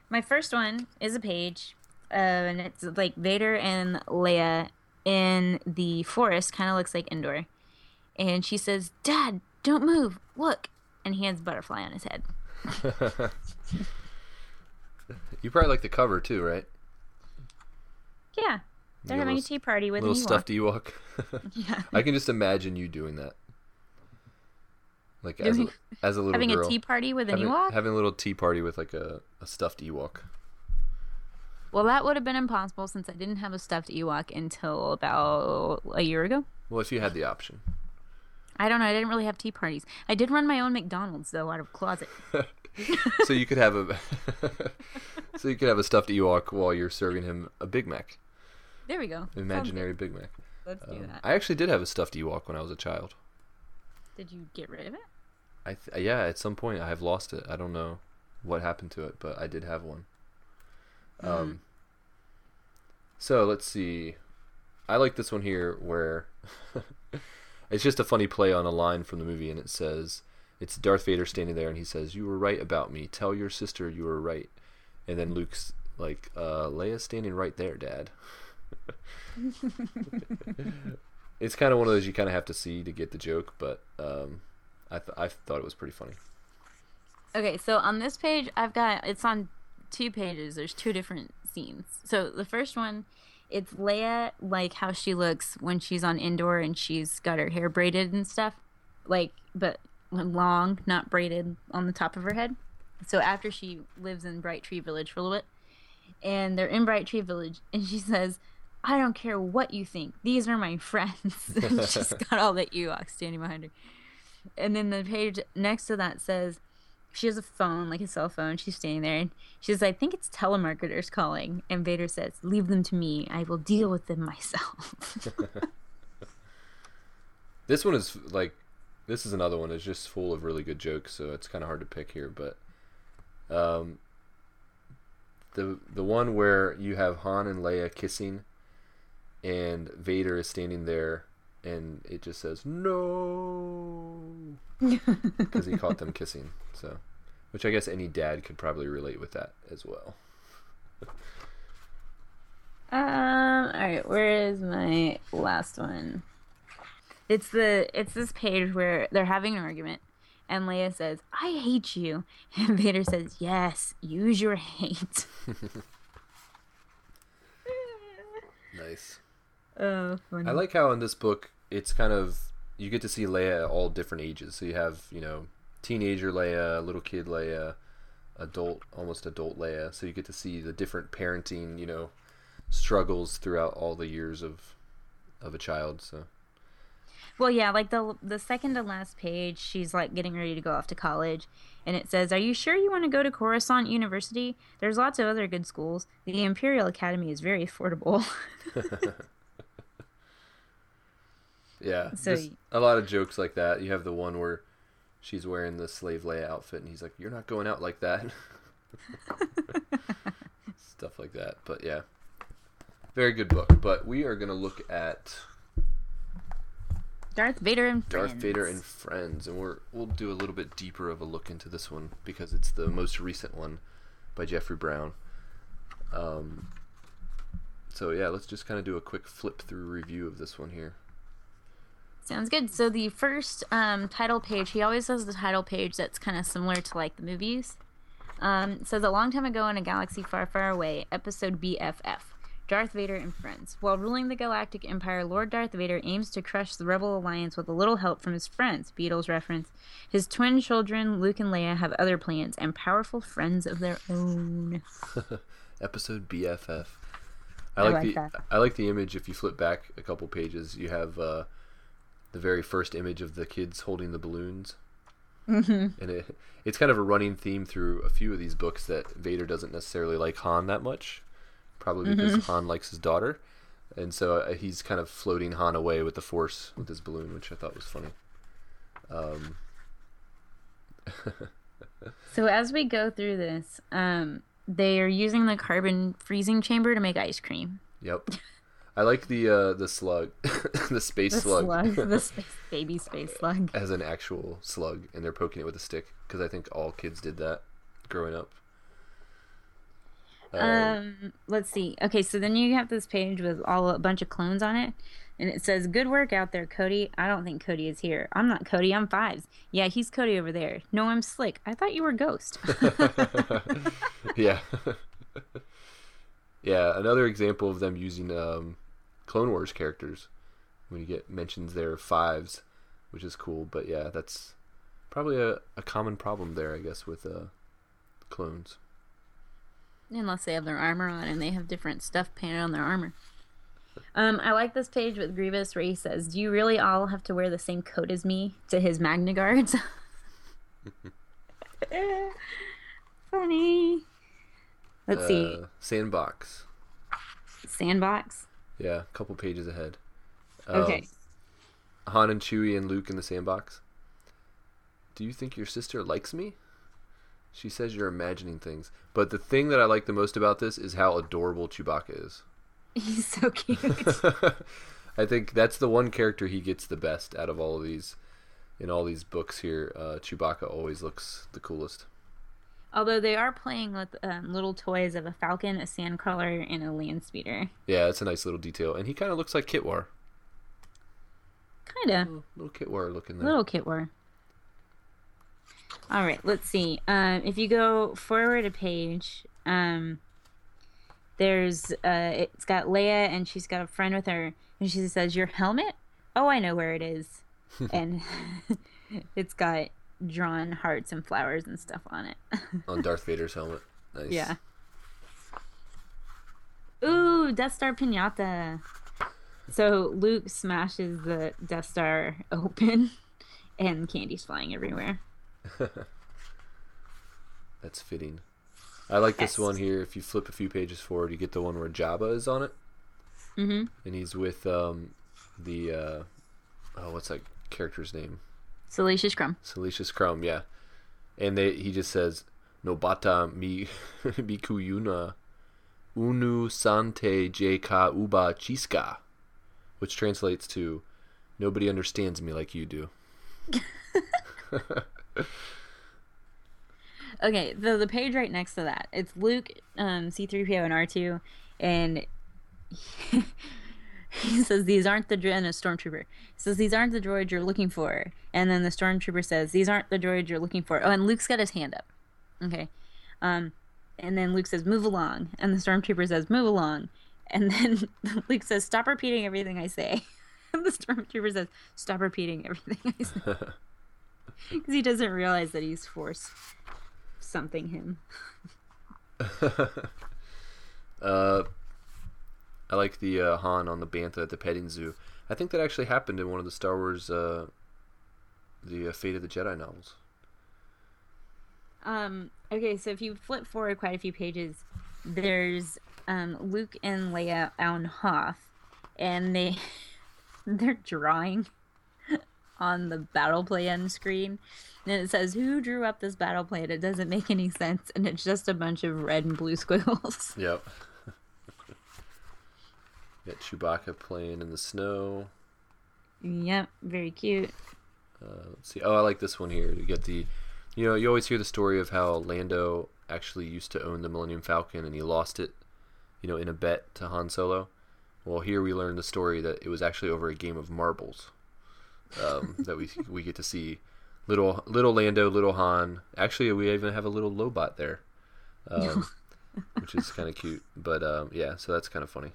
[SPEAKER 6] My first one is a page, uh, and it's like Vader and Leia in the forest. Kind of looks like Endor, and she says, "Dad, don't move. Look." And he has a butterfly on his head.
[SPEAKER 5] You probably like the cover too, right?
[SPEAKER 6] Yeah, they're having a tea party with
[SPEAKER 5] little
[SPEAKER 6] an Ewok.
[SPEAKER 5] stuffed Ewok.
[SPEAKER 6] Yeah,
[SPEAKER 5] I can just imagine you doing that, like as a, as a little
[SPEAKER 6] having
[SPEAKER 5] girl.
[SPEAKER 6] a tea party with an
[SPEAKER 5] having,
[SPEAKER 6] Ewok.
[SPEAKER 5] having a little tea party with like a, a stuffed Ewok.
[SPEAKER 6] Well, that would have been impossible since I didn't have a stuffed Ewok until about a year ago.
[SPEAKER 5] Well, if you had the option.
[SPEAKER 6] I don't know. I didn't really have tea parties. I did run my own McDonald's though out of closet.
[SPEAKER 5] so you could have a so you could have a stuffed Ewok while you're serving him a Big Mac,
[SPEAKER 6] There we go.
[SPEAKER 5] Imaginary Big Mac.
[SPEAKER 6] Let's do
[SPEAKER 5] Um,
[SPEAKER 6] that.
[SPEAKER 5] I actually did have a stuffed Ewok when I was a child.
[SPEAKER 6] Did you get rid of it?
[SPEAKER 5] I th- yeah, at some point I have lost it. I don't know what happened to it, but I did have one. Um. So let's see. I like this one here where it's just a funny play on a line from the movie, and it says it's Darth Vader standing there, and he says, "You were right about me. Tell your sister you were right." And then Luke's like, uh, "Leia's standing right there, Dad." it's kind of one of those you kind of have to see to get the joke, but um, I th- I thought it was pretty funny.
[SPEAKER 6] Okay, so on this page, I've got it's on two pages. There's two different scenes. So the first one, it's Leia, like how she looks when she's on Endor and she's got her hair braided and stuff, like but long, not braided on the top of her head. So after she lives in Bright Tree Village for a little bit, and they're in Bright Tree Village, and she says, "I don't care what you think. These are my friends." and she's got all the Ewoks standing behind her. And then the page next to that says she has a phone, like a cell phone. She's standing there and she says, I think it's telemarketers calling. And Vader says, Leave them to me. I will deal with them myself.
[SPEAKER 5] This one is like, this is another one. It's just full of really good jokes, so it's kind of hard to pick here. But, um, the the one where you have Han and Leia kissing, and Vader is standing there, and it just says no because he caught them kissing. So, which I guess any dad could probably relate with that as well.
[SPEAKER 6] um, all right, where is my last one? It's the it's this page where they're having an argument and Leia says, I hate you. And Vader says, Yes, use your hate.
[SPEAKER 5] Nice.
[SPEAKER 6] Oh, funny.
[SPEAKER 5] I like how in this book it's kind of you get to see Leia at all different ages. So you have you know teenager Leia, little kid Leia, adult almost adult Leia. So you get to see the different parenting you know struggles throughout all the years of of a child. So
[SPEAKER 6] Well, yeah, like the the second to last page, she's like getting ready to go off to college, and it says, "Are you sure you want to go to Coruscant University? There's lots of other good schools. The Imperial Academy is very affordable."
[SPEAKER 5] yeah,
[SPEAKER 6] So
[SPEAKER 5] just a lot of jokes like that. You have the one where she's wearing the slave Leia outfit, and he's like, "You're not going out like that." Stuff like that. But yeah, very good book. But we are gonna look at.
[SPEAKER 6] Darth Vader and
[SPEAKER 5] Darth
[SPEAKER 6] friends.
[SPEAKER 5] Vader and Friends, and we're we'll do a little bit deeper of a look into this one because it's the most recent one by Jeffrey Brown. Um, so yeah, let's just kind of do a quick flip through review of this one here.
[SPEAKER 6] Sounds good. So the first um, title page, he always has the title page that's kind of similar to like the movies. Um, it says a long time ago in a galaxy far, far away, episode BFF. Darth Vader and friends. While ruling the Galactic Empire, Lord Darth Vader aims to crush the Rebel Alliance with a little help from his friends. Beatles reference. His twin children, Luke and Leia, have other plans and powerful friends of their own.
[SPEAKER 5] Episode BFF. I
[SPEAKER 6] I
[SPEAKER 5] like,
[SPEAKER 6] like
[SPEAKER 5] the
[SPEAKER 6] that.
[SPEAKER 5] I like the image. If you flip back a couple pages, you have uh, the very first image of the kids holding the balloons, mm-hmm. and it it's kind of a running theme through a few of these books that Vader doesn't necessarily like Han that much, probably because
[SPEAKER 6] Mm-hmm.
[SPEAKER 5] Han likes his daughter, and so uh, he's kind of floating Han away with the Force with his balloon, which I thought was funny. Um,
[SPEAKER 6] So as we go through this, um, they are using the carbon freezing chamber to make ice cream.
[SPEAKER 5] yep. I like the uh, the slug, the space
[SPEAKER 6] The
[SPEAKER 5] slug.
[SPEAKER 6] slug, the space, baby space slug.
[SPEAKER 5] as an actual slug and they're poking it with a stick because I think all kids did that growing up. Uh,
[SPEAKER 6] Um, let's see. Okay, so then you have this page with all a bunch of clones on it, and it says, "Good work out there, Cody." I don't think Cody is here. I'm not Cody. I'm Fives. Yeah, he's Cody over there. No, I'm Slick. I thought you were Ghost.
[SPEAKER 5] yeah, yeah. Another example of them using um, Clone Wars characters when you get mentions there of fives, which is cool. But yeah, that's probably a, a common problem there, I guess, with uh, clones.
[SPEAKER 6] Unless they have their armor on and they have different stuff painted on their armor. Um, I like this page with Grievous where he says, "Do you really all have to wear the same coat as me?" To his Magna Guards. Funny. Let's see.
[SPEAKER 5] Uh, sandbox.
[SPEAKER 6] Sandbox.
[SPEAKER 5] Yeah, a couple pages ahead. Um,
[SPEAKER 6] Okay.
[SPEAKER 5] Han and Chewie and Luke in the sandbox. Do you think your sister likes me? She says you're imagining things. But the thing that I like the most about this is how adorable Chewbacca is.
[SPEAKER 6] He's so cute.
[SPEAKER 5] I think that's the one character he gets the best out of all of these. In all these books here, uh, Chewbacca always looks the coolest.
[SPEAKER 6] Although they are playing with um, little toys of a falcon, a sandcrawler, and a land speeder.
[SPEAKER 5] Yeah, it's a nice little detail. And he kind of looks like Kitwar.
[SPEAKER 6] Kinda.
[SPEAKER 5] Little Kitwar looking there.
[SPEAKER 6] Little kit war. All right, let's see. Um, if you go forward a page, um, there's uh, it's got Leia and she's got a friend with her, and she says, "Your helmet? Oh, I know where it is." and it's got drawn hearts and flowers and stuff on it.
[SPEAKER 5] On Darth Vader's helmet. Nice.
[SPEAKER 6] yeah. Ooh, Death Star pinata. So Luke smashes the Death Star open, and candy's flying everywhere.
[SPEAKER 5] That's fitting. I like this one here. If you flip a few pages forward, you get the one where Jabba is on it,
[SPEAKER 6] Mm-hmm.
[SPEAKER 5] and he's with um, the uh, oh, what's that character's name?
[SPEAKER 6] Salacious Crumb.
[SPEAKER 5] Salacious Crumb, yeah. And they he just says Nobata mi mikuyuna unu sante jka uba chiska, which translates to nobody understands me like you do.
[SPEAKER 6] Okay, the the page right next to that, it's Luke, um, C-3PO, and R2, and he, says these aren't the dro- and a stormtrooper. He says these aren't the droids you're looking for, and then the stormtrooper says these aren't the droids you're looking for. Oh, and Luke's got his hand up. Okay, um, and then Luke says move along, and the stormtrooper says move along, and then Luke says stop repeating everything I say, and the stormtrooper says stop repeating everything I say, because he doesn't realize that he's force something him.
[SPEAKER 5] Uh, I like the uh, Han on the bantha at the petting zoo. I think that actually happened in one of the Star Wars, uh, the uh, Fate of the Jedi novels.
[SPEAKER 6] Um, okay, so if you flip forward quite a few pages, there's um, Luke and Leia on Hoth, and they they're drawing on the battle plan screen, and it says who drew up this battle plan. It doesn't make any sense, and it's just a bunch of red and blue squiggles.
[SPEAKER 5] Yep. Got Chewbacca playing in the snow.
[SPEAKER 6] yep, very cute.
[SPEAKER 5] Let's see. Oh, I like this one here. You get the, you know, you always hear the story of how Lando actually used to own the Millennium Falcon and he lost it, you know, in a bet to Han Solo. Well, here we learn the story that it was actually over a game of marbles. Um, that we we get to see little little Lando, little Han. Actually, we even have a little Lobot there. um, which is kind of cute. But um, yeah, so that's kind of funny.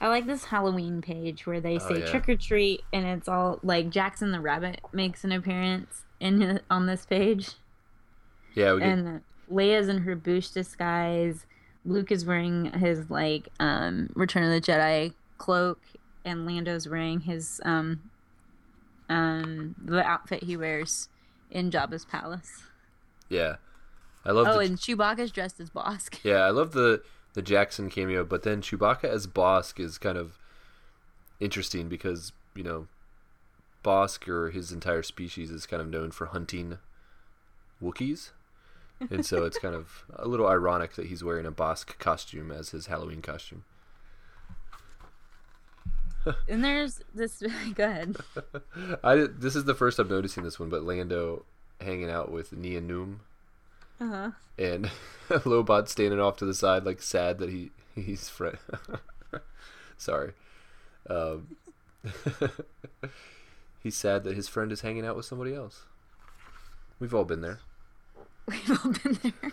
[SPEAKER 6] I like this Halloween page where they say
[SPEAKER 5] yeah.
[SPEAKER 6] trick or treat, and it's all like Jaxxon the Rabbit makes an appearance in on this page,
[SPEAKER 5] Yeah, we get,
[SPEAKER 6] and Leia's in her Boushh disguise. Luke is wearing his like um, Return of the Jedi cloak, and Lando's wearing his um, um, the outfit he wears in Jabba's palace.
[SPEAKER 5] yeah. I love.
[SPEAKER 6] Oh,
[SPEAKER 5] the,
[SPEAKER 6] and Chewbacca's dressed as Bossk.
[SPEAKER 5] yeah, I love the the Jaxxon cameo, but then Chewbacca as Bossk is kind of interesting because you know Bossk or his entire species is kind of known for hunting Wookiees. And so it's kind of a little ironic that he's wearing a Bossk costume as his Halloween costume.
[SPEAKER 6] And there's this. Go ahead.
[SPEAKER 5] I this is the first I'm noticing this one, but Lando hanging out with Nien Nunb
[SPEAKER 6] Uh huh.
[SPEAKER 5] and Lobot standing off to the side, like sad that he he's friend. Sorry, um, he's sad that his friend is hanging out with somebody else. We've all been there.
[SPEAKER 6] We've all been there.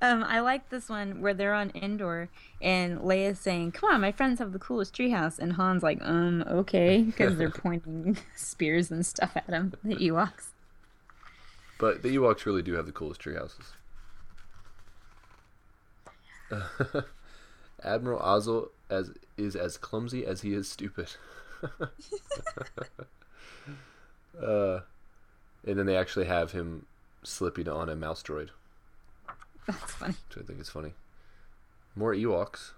[SPEAKER 6] um, I like this one where they're on Endor and Leia's saying, "Come on, my friends have the coolest treehouse," and Han's like, "Um, okay," because they're pointing spears and stuff at him. The Ewoks.
[SPEAKER 5] But the Ewoks really do have the coolest tree houses. Admiral Ozzel as is as clumsy as he is stupid. uh, and then they actually have him slipping on a mouse droid,
[SPEAKER 6] That's funny.
[SPEAKER 5] which I think is funny. More Ewoks.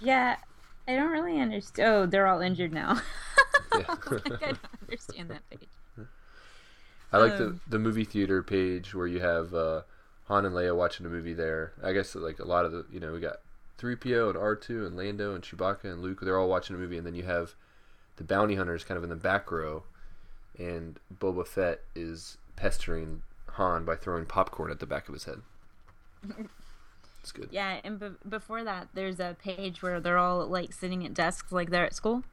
[SPEAKER 6] Yeah, I don't really understand. Oh, they're all injured now.
[SPEAKER 5] Yeah.
[SPEAKER 6] I don't understand that page.
[SPEAKER 5] I like
[SPEAKER 6] Um,
[SPEAKER 5] the the movie theater page where you have uh, Han and Leia watching a movie there. I guess like a lot of the you know we got 3PO and R2 and Lando and Chewbacca and Luke. They're all watching a movie, and then you have the bounty hunters kind of in the back row, and Boba Fett is pestering Han by throwing popcorn at the back of his head. It's good.
[SPEAKER 6] Yeah, and be- before that, there's a page where they're all like sitting at desks like they're at school.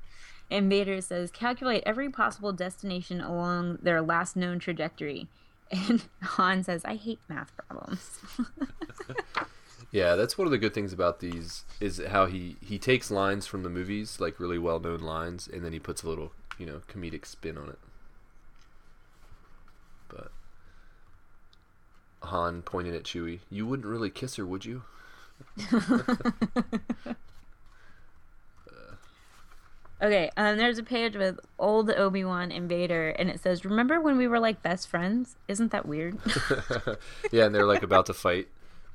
[SPEAKER 6] And Vader says, calculate every possible destination along their last known trajectory. And Han says, I hate math problems.
[SPEAKER 5] Yeah, that's one of the good things about these is how he he takes lines from the movies, like really well known lines, and then he puts a little you know comedic spin on it. But Han pointed at Chewie, you wouldn't really kiss her, would you?
[SPEAKER 6] okay, um, there's a page with old Obi Wan and Vader, and it says, Remember when we were like best friends? Isn't that weird?
[SPEAKER 5] yeah, and they're like about to fight,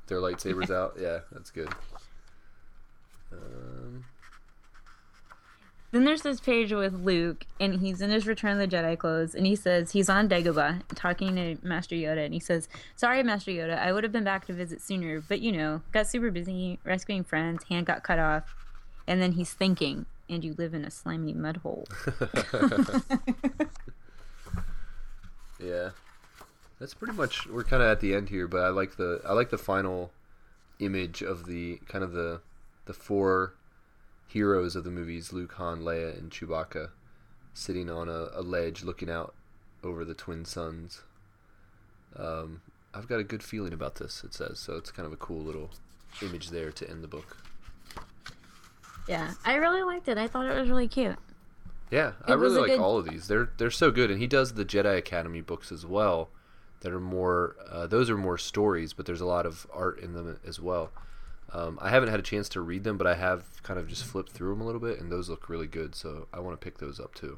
[SPEAKER 5] their lightsabers out. Yeah, that's good. Um,
[SPEAKER 6] Then there's this page with Luke, and he's in his Return of the Jedi clothes, and he says he's on Dagobah talking to Master Yoda, and he says, "Sorry, Master Yoda, I would have been back to visit sooner, but you know, got super busy rescuing friends, hand got cut off." And then he's thinking, "And you live in a slimy mud hole."
[SPEAKER 5] Yeah, that's pretty much. We're kind of at the end here, but I like the I like the final image of the kind of the the four heroes of the movies: Luke, Han, Leia, and Chewbacca, sitting on a, a ledge looking out over the twin suns. Um, I've got a good feeling about this. It says so. It's kind of a cool little image there to end the book.
[SPEAKER 6] Yeah, I really liked it. I thought it was really cute.
[SPEAKER 5] Yeah, I
[SPEAKER 6] It was
[SPEAKER 5] really like
[SPEAKER 6] good-
[SPEAKER 5] all of these. They're they're so good, and he does the Jedi Academy books as well. That are more uh, those are more stories, but there's a lot of art in them as well. Um, I haven't had a chance to read them, but I have kind of just flipped through them a little bit, and those look really good. So I want to pick those up too.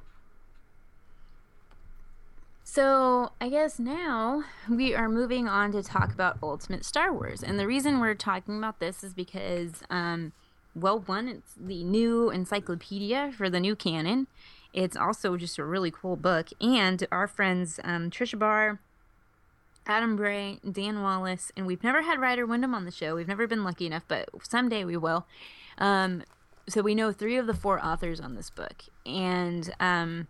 [SPEAKER 6] So, I guess now we are moving on to talk about Ultimate Star Wars. And the reason we're talking about this is because, um, well, one, it's the new encyclopedia for the new canon. It's also just a really cool book. And our friends um, Tricia Barr, Adam Bray, Dan Wallace, and we've never had Ryder Windham on the show. We've never been lucky enough, but someday we will. Um, so we know three of the four authors on this book. And um,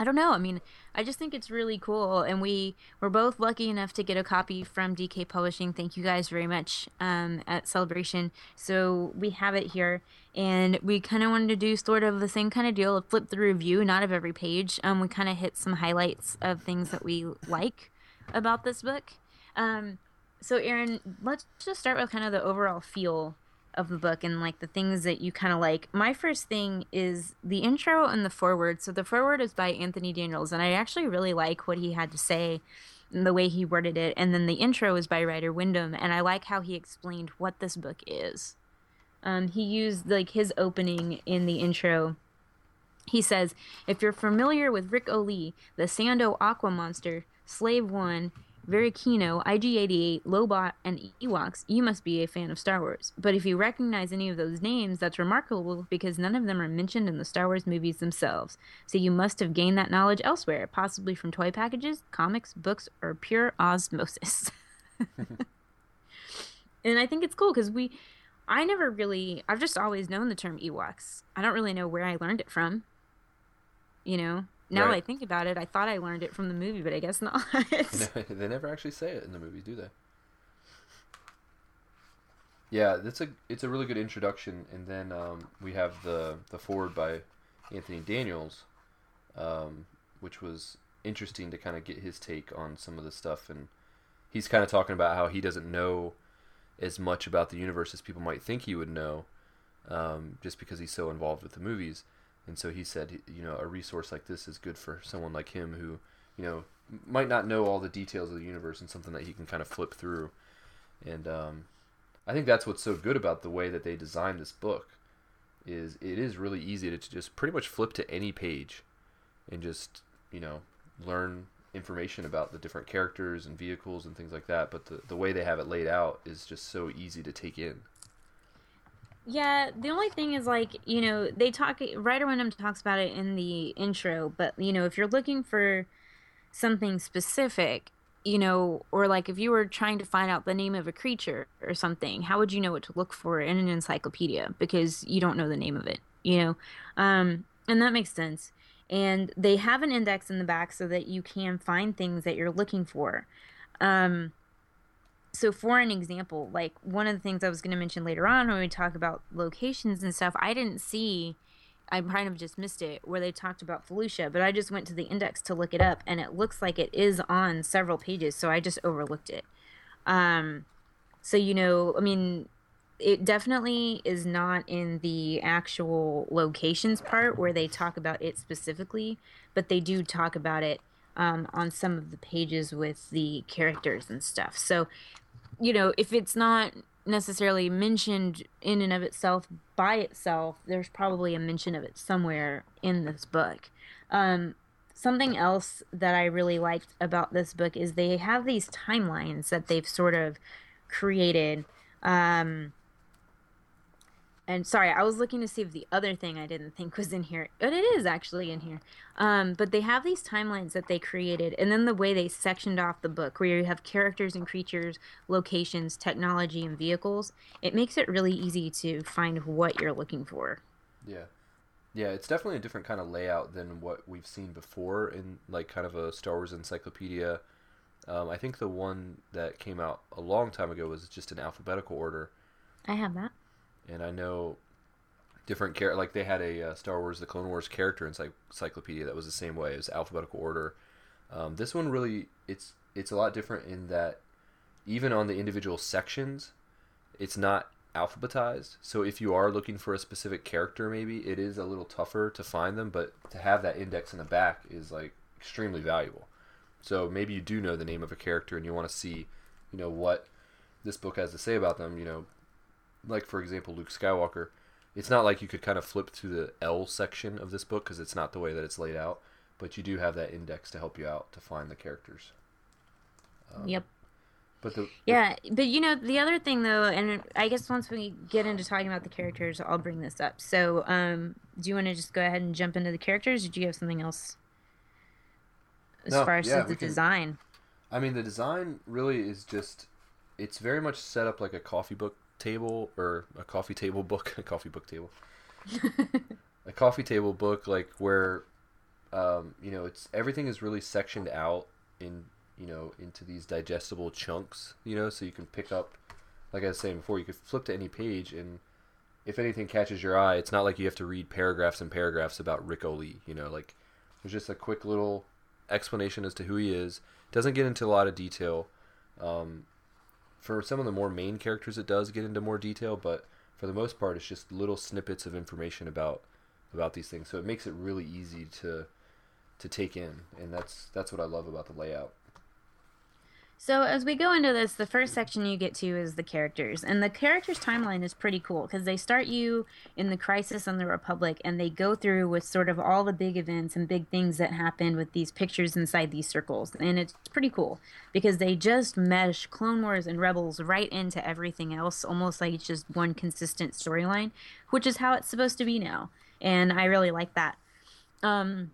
[SPEAKER 6] I don't know. I mean, I just think it's really cool, and we were both lucky enough to get a copy from DK Publishing. Thank you guys very much um, at Celebration. So we have it here, and we kind of wanted to do sort of the same kind of deal, flip the review, not of every page. Um, we kind of hit some highlights of things that we like about this book. Um, so Aaron, let's just start with kind of the overall feel of the book and like the things that you kind of like. My first thing is the intro and the foreword. So the foreword is by Anthony Daniels, and I actually really like what he had to say and the way he worded it. And then the intro is by Ryder Windham, and I like how he explained what this book is. Um, he used like his opening in the intro. He says, "If you're familiar with Ric Olié, the Sando Aqua Monster, Slave One, Verikino, IG-88, Lobot, and Ewoks, you must be a fan of Star Wars. But if you recognize any of those names, that's remarkable because none of them are mentioned in the Star Wars movies themselves. So you must have gained that knowledge elsewhere, possibly from toy packages, comics, books, or pure osmosis." and I think it's cool because we, I never really, I've just always known the term Ewoks. I don't really know where I learned it from. You know, now
[SPEAKER 5] Right.
[SPEAKER 6] I think about it, I thought I learned it from the movie, but I guess not.
[SPEAKER 5] they never actually say it in the movie, do they? Yeah, that's a it's a really good introduction, and then um, we have the the forward by Anthony Daniels, um, which was interesting to kind of get his take on some of the stuff, and he's kind of talking about how he doesn't know as much about the universe as people might think he would know, um, just because he's so involved with the movies. And so he said, you know, a resource like this is good for someone like him who, you know, might not know all the details of the universe and something that he can kind of flip through. And um, I think that's what's so good about the way that they designed this book is it is really easy to just pretty much flip to any page and just, you know, learn information about the different characters and vehicles and things like that. But the, the way they have it laid out is just so easy to take in.
[SPEAKER 6] Yeah, the only thing is like, you know, they talk Ryder Windham talks about it in the intro, but you know, if you're looking for something specific, you know, or like if you were trying to find out the name of a creature or something, how would you know what to look for in an encyclopedia because you don't know the name of it, you know? Um and that makes sense. And they have an index in the back so that you can find things that you're looking for. Um so for an example like one of the things i was going to mention later on when we talk about locations and stuff i didn't see i kind of just missed it where they talked about felucia but i just went to the index to look it up and it looks like it is on several pages so i just overlooked it um so you know i mean it definitely is not in the actual locations part where they talk about it specifically but they do talk about it um, on some of the pages with the characters and stuff. So, you know, if it's not necessarily mentioned in and of itself by itself, there's probably a mention of it somewhere in this book. Um, something else that I really liked about this book is they have these timelines that they've sort of created. Um, and sorry, I was looking to see if the other thing I didn't think was in here, but it is actually in here. Um, but they have these timelines that they created, and then the way they sectioned off the book, where you have characters and creatures, locations, technology, and vehicles, it makes it really easy to find what you're looking for.
[SPEAKER 5] Yeah. Yeah, it's definitely a different kind of layout than what we've seen before in like kind of a Star Wars encyclopedia. Um, I think the one that came out a long time ago was just in alphabetical order,
[SPEAKER 6] I have that.
[SPEAKER 5] And I know different char- like they had a uh, Star Wars: The Clone Wars character ency- encyclopedia that was the same way. It was alphabetical order. Um, this one really it's it's a lot different in that even on the individual sections, it's not alphabetized. So if you are looking for a specific character, maybe it is a little tougher to find them. But to have that index in the back is like extremely valuable. So maybe you do know the name of a character and you want to see, you know, what this book has to say about them. You know, like for example, Luke Skywalker. It's not like you could kind of flip to the L section of this book because it's not the way that it's laid out. But you do have that index to help you out to find the characters.
[SPEAKER 6] yep.
[SPEAKER 5] But the
[SPEAKER 6] Yeah, but you know the other thing though, and I guess once we get into talking about the characters, I'll bring this up. So, um, do you want to just go ahead and jump into the characters? Or do you have something else as
[SPEAKER 5] No,
[SPEAKER 6] far as
[SPEAKER 5] yeah,
[SPEAKER 6] the
[SPEAKER 5] can-
[SPEAKER 6] design?
[SPEAKER 5] I mean, the design really is just, it's very much set up like a coffee book table or a coffee table book, a coffee book table. a coffee table book, like where, um, you know, it's everything is really sectioned out in, you know, into these digestible chunks, you know, so you can pick up, like I was saying before, you could flip to any page and if anything catches your eye, it's not like you have to read paragraphs and paragraphs about Ric Olié, you know, like there's just a quick little explanation as to who he is. Doesn't get into a lot of detail, Um, for some of the more main characters, it does get into more detail, but for the most part, it's just little snippets of information about about these things. So it makes it really easy to to take in, and that's that's what I love about the layout.
[SPEAKER 6] So as we go into this, the first section you get to is the characters, and the characters' timeline is pretty cool because they start you in the Crisis on the Republic, and they go through with sort of all the big events and big things that happened with these pictures inside these circles, and it's pretty cool because they just mesh Clone Wars and Rebels right into everything else, almost like it's just one consistent storyline, which is how it's supposed to be now, and I really like that. Um,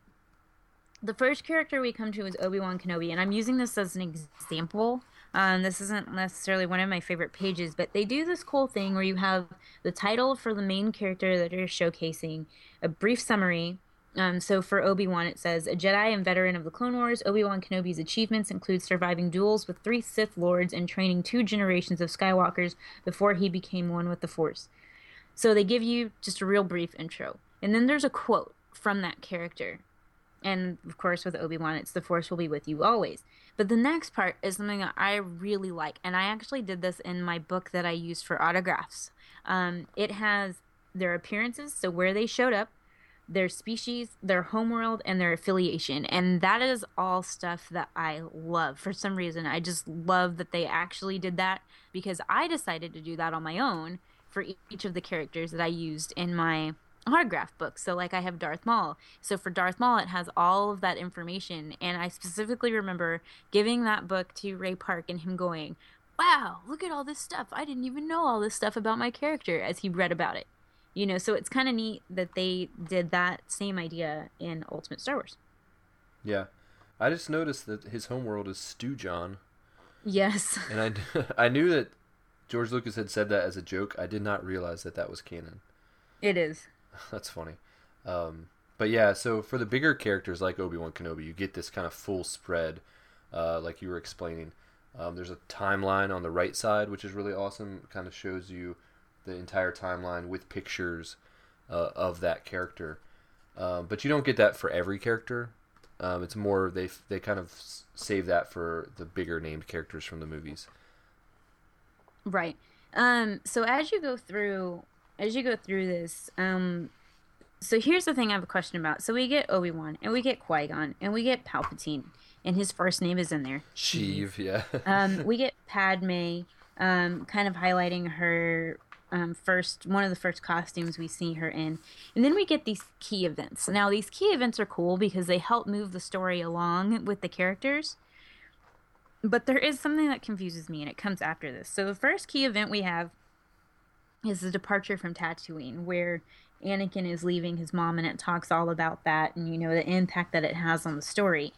[SPEAKER 6] the first character we come to is Obi Wan Kenobi, and I'm using this as an example. Um, this isn't necessarily one of my favorite pages, but they do this cool thing where you have the title for the main character that you're showcasing, a brief summary. Um, so for Obi Wan, it says a Jedi and veteran of the Clone Wars. Obi Wan Kenobi's achievements include surviving duels with three Sith Lords and training two generations of Skywalkers before he became one with the Force. So they give you just a real brief intro, and then there's a quote from that character and of course with obi-wan it's the force will be with you always. But the next part is something that i really like and i actually did this in my book that i used for autographs. Um, it has their appearances so where they showed up their species their homeworld and their affiliation. And that is all stuff that i love. For some reason i just love that they actually did that because i decided to do that on my own for each of the characters that i used in my autograph book. So like I have Darth Maul. So for Darth Maul it has all of that information and I specifically remember giving that book to Ray Park and him going, "Wow, look at all this stuff. I didn't even know all this stuff about my character" as he read about it. You know, so it's kind of neat that they did that same idea in Ultimate Star Wars.
[SPEAKER 5] Yeah. I just noticed that his homeworld is Stewjon.
[SPEAKER 6] Yes.
[SPEAKER 5] And I, I knew that George Lucas had said that as a joke. I did not realize that that was canon.
[SPEAKER 6] It is.
[SPEAKER 5] That's funny. Um, but yeah, so for the bigger characters like Obi Wan Kenobi, you get this kind of full spread, uh, like you were explaining. Um, there's a timeline on the right side, which is really awesome. It kind of shows you the entire timeline with pictures uh, of that character. Um, but you don't get that for every character. Um, it's more they they kind of save that for the bigger named characters from the movies.
[SPEAKER 6] Right. Um, so as you go through as you go through this, um, so here's the thing I have a question about. So we get Obi Wan, and we get Qui Gon, and we get Palpatine, and his first name is in there.
[SPEAKER 5] Sheev, yeah.
[SPEAKER 6] um, we get Padme, um, kind of highlighting her um, first one of the first costumes we see her in, and then we get these key events. Now these key events are cool because they help move the story along with the characters. But there is something that confuses me, and it comes after this. So the first key event we have is the departure from Tatooine, where Anakin is leaving his mom, and it talks all about that and you know the impact that it has on the story.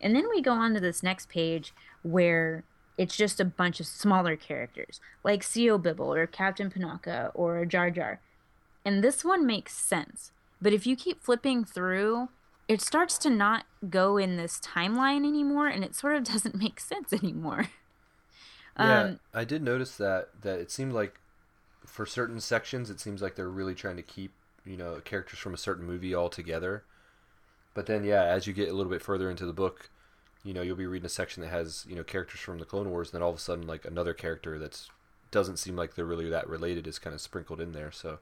[SPEAKER 6] And then we go on to this next page where it's just a bunch of smaller characters like Sio Bibble or Captain Panaka or Jar Jar. And this one makes sense. But if you keep flipping through, it starts to not go in this timeline anymore and it sort of doesn't make sense anymore.
[SPEAKER 5] Yeah, um, I did notice that that it seemed like for certain sections, it seems like they're really trying to keep you know characters from a certain movie all together. But then, yeah, as you get a little bit further into the book, you know, you'll be reading a section that has you know characters from the Clone Wars, and then all of a sudden, like another character that's doesn't seem like they're really that related is kind of sprinkled in there. So,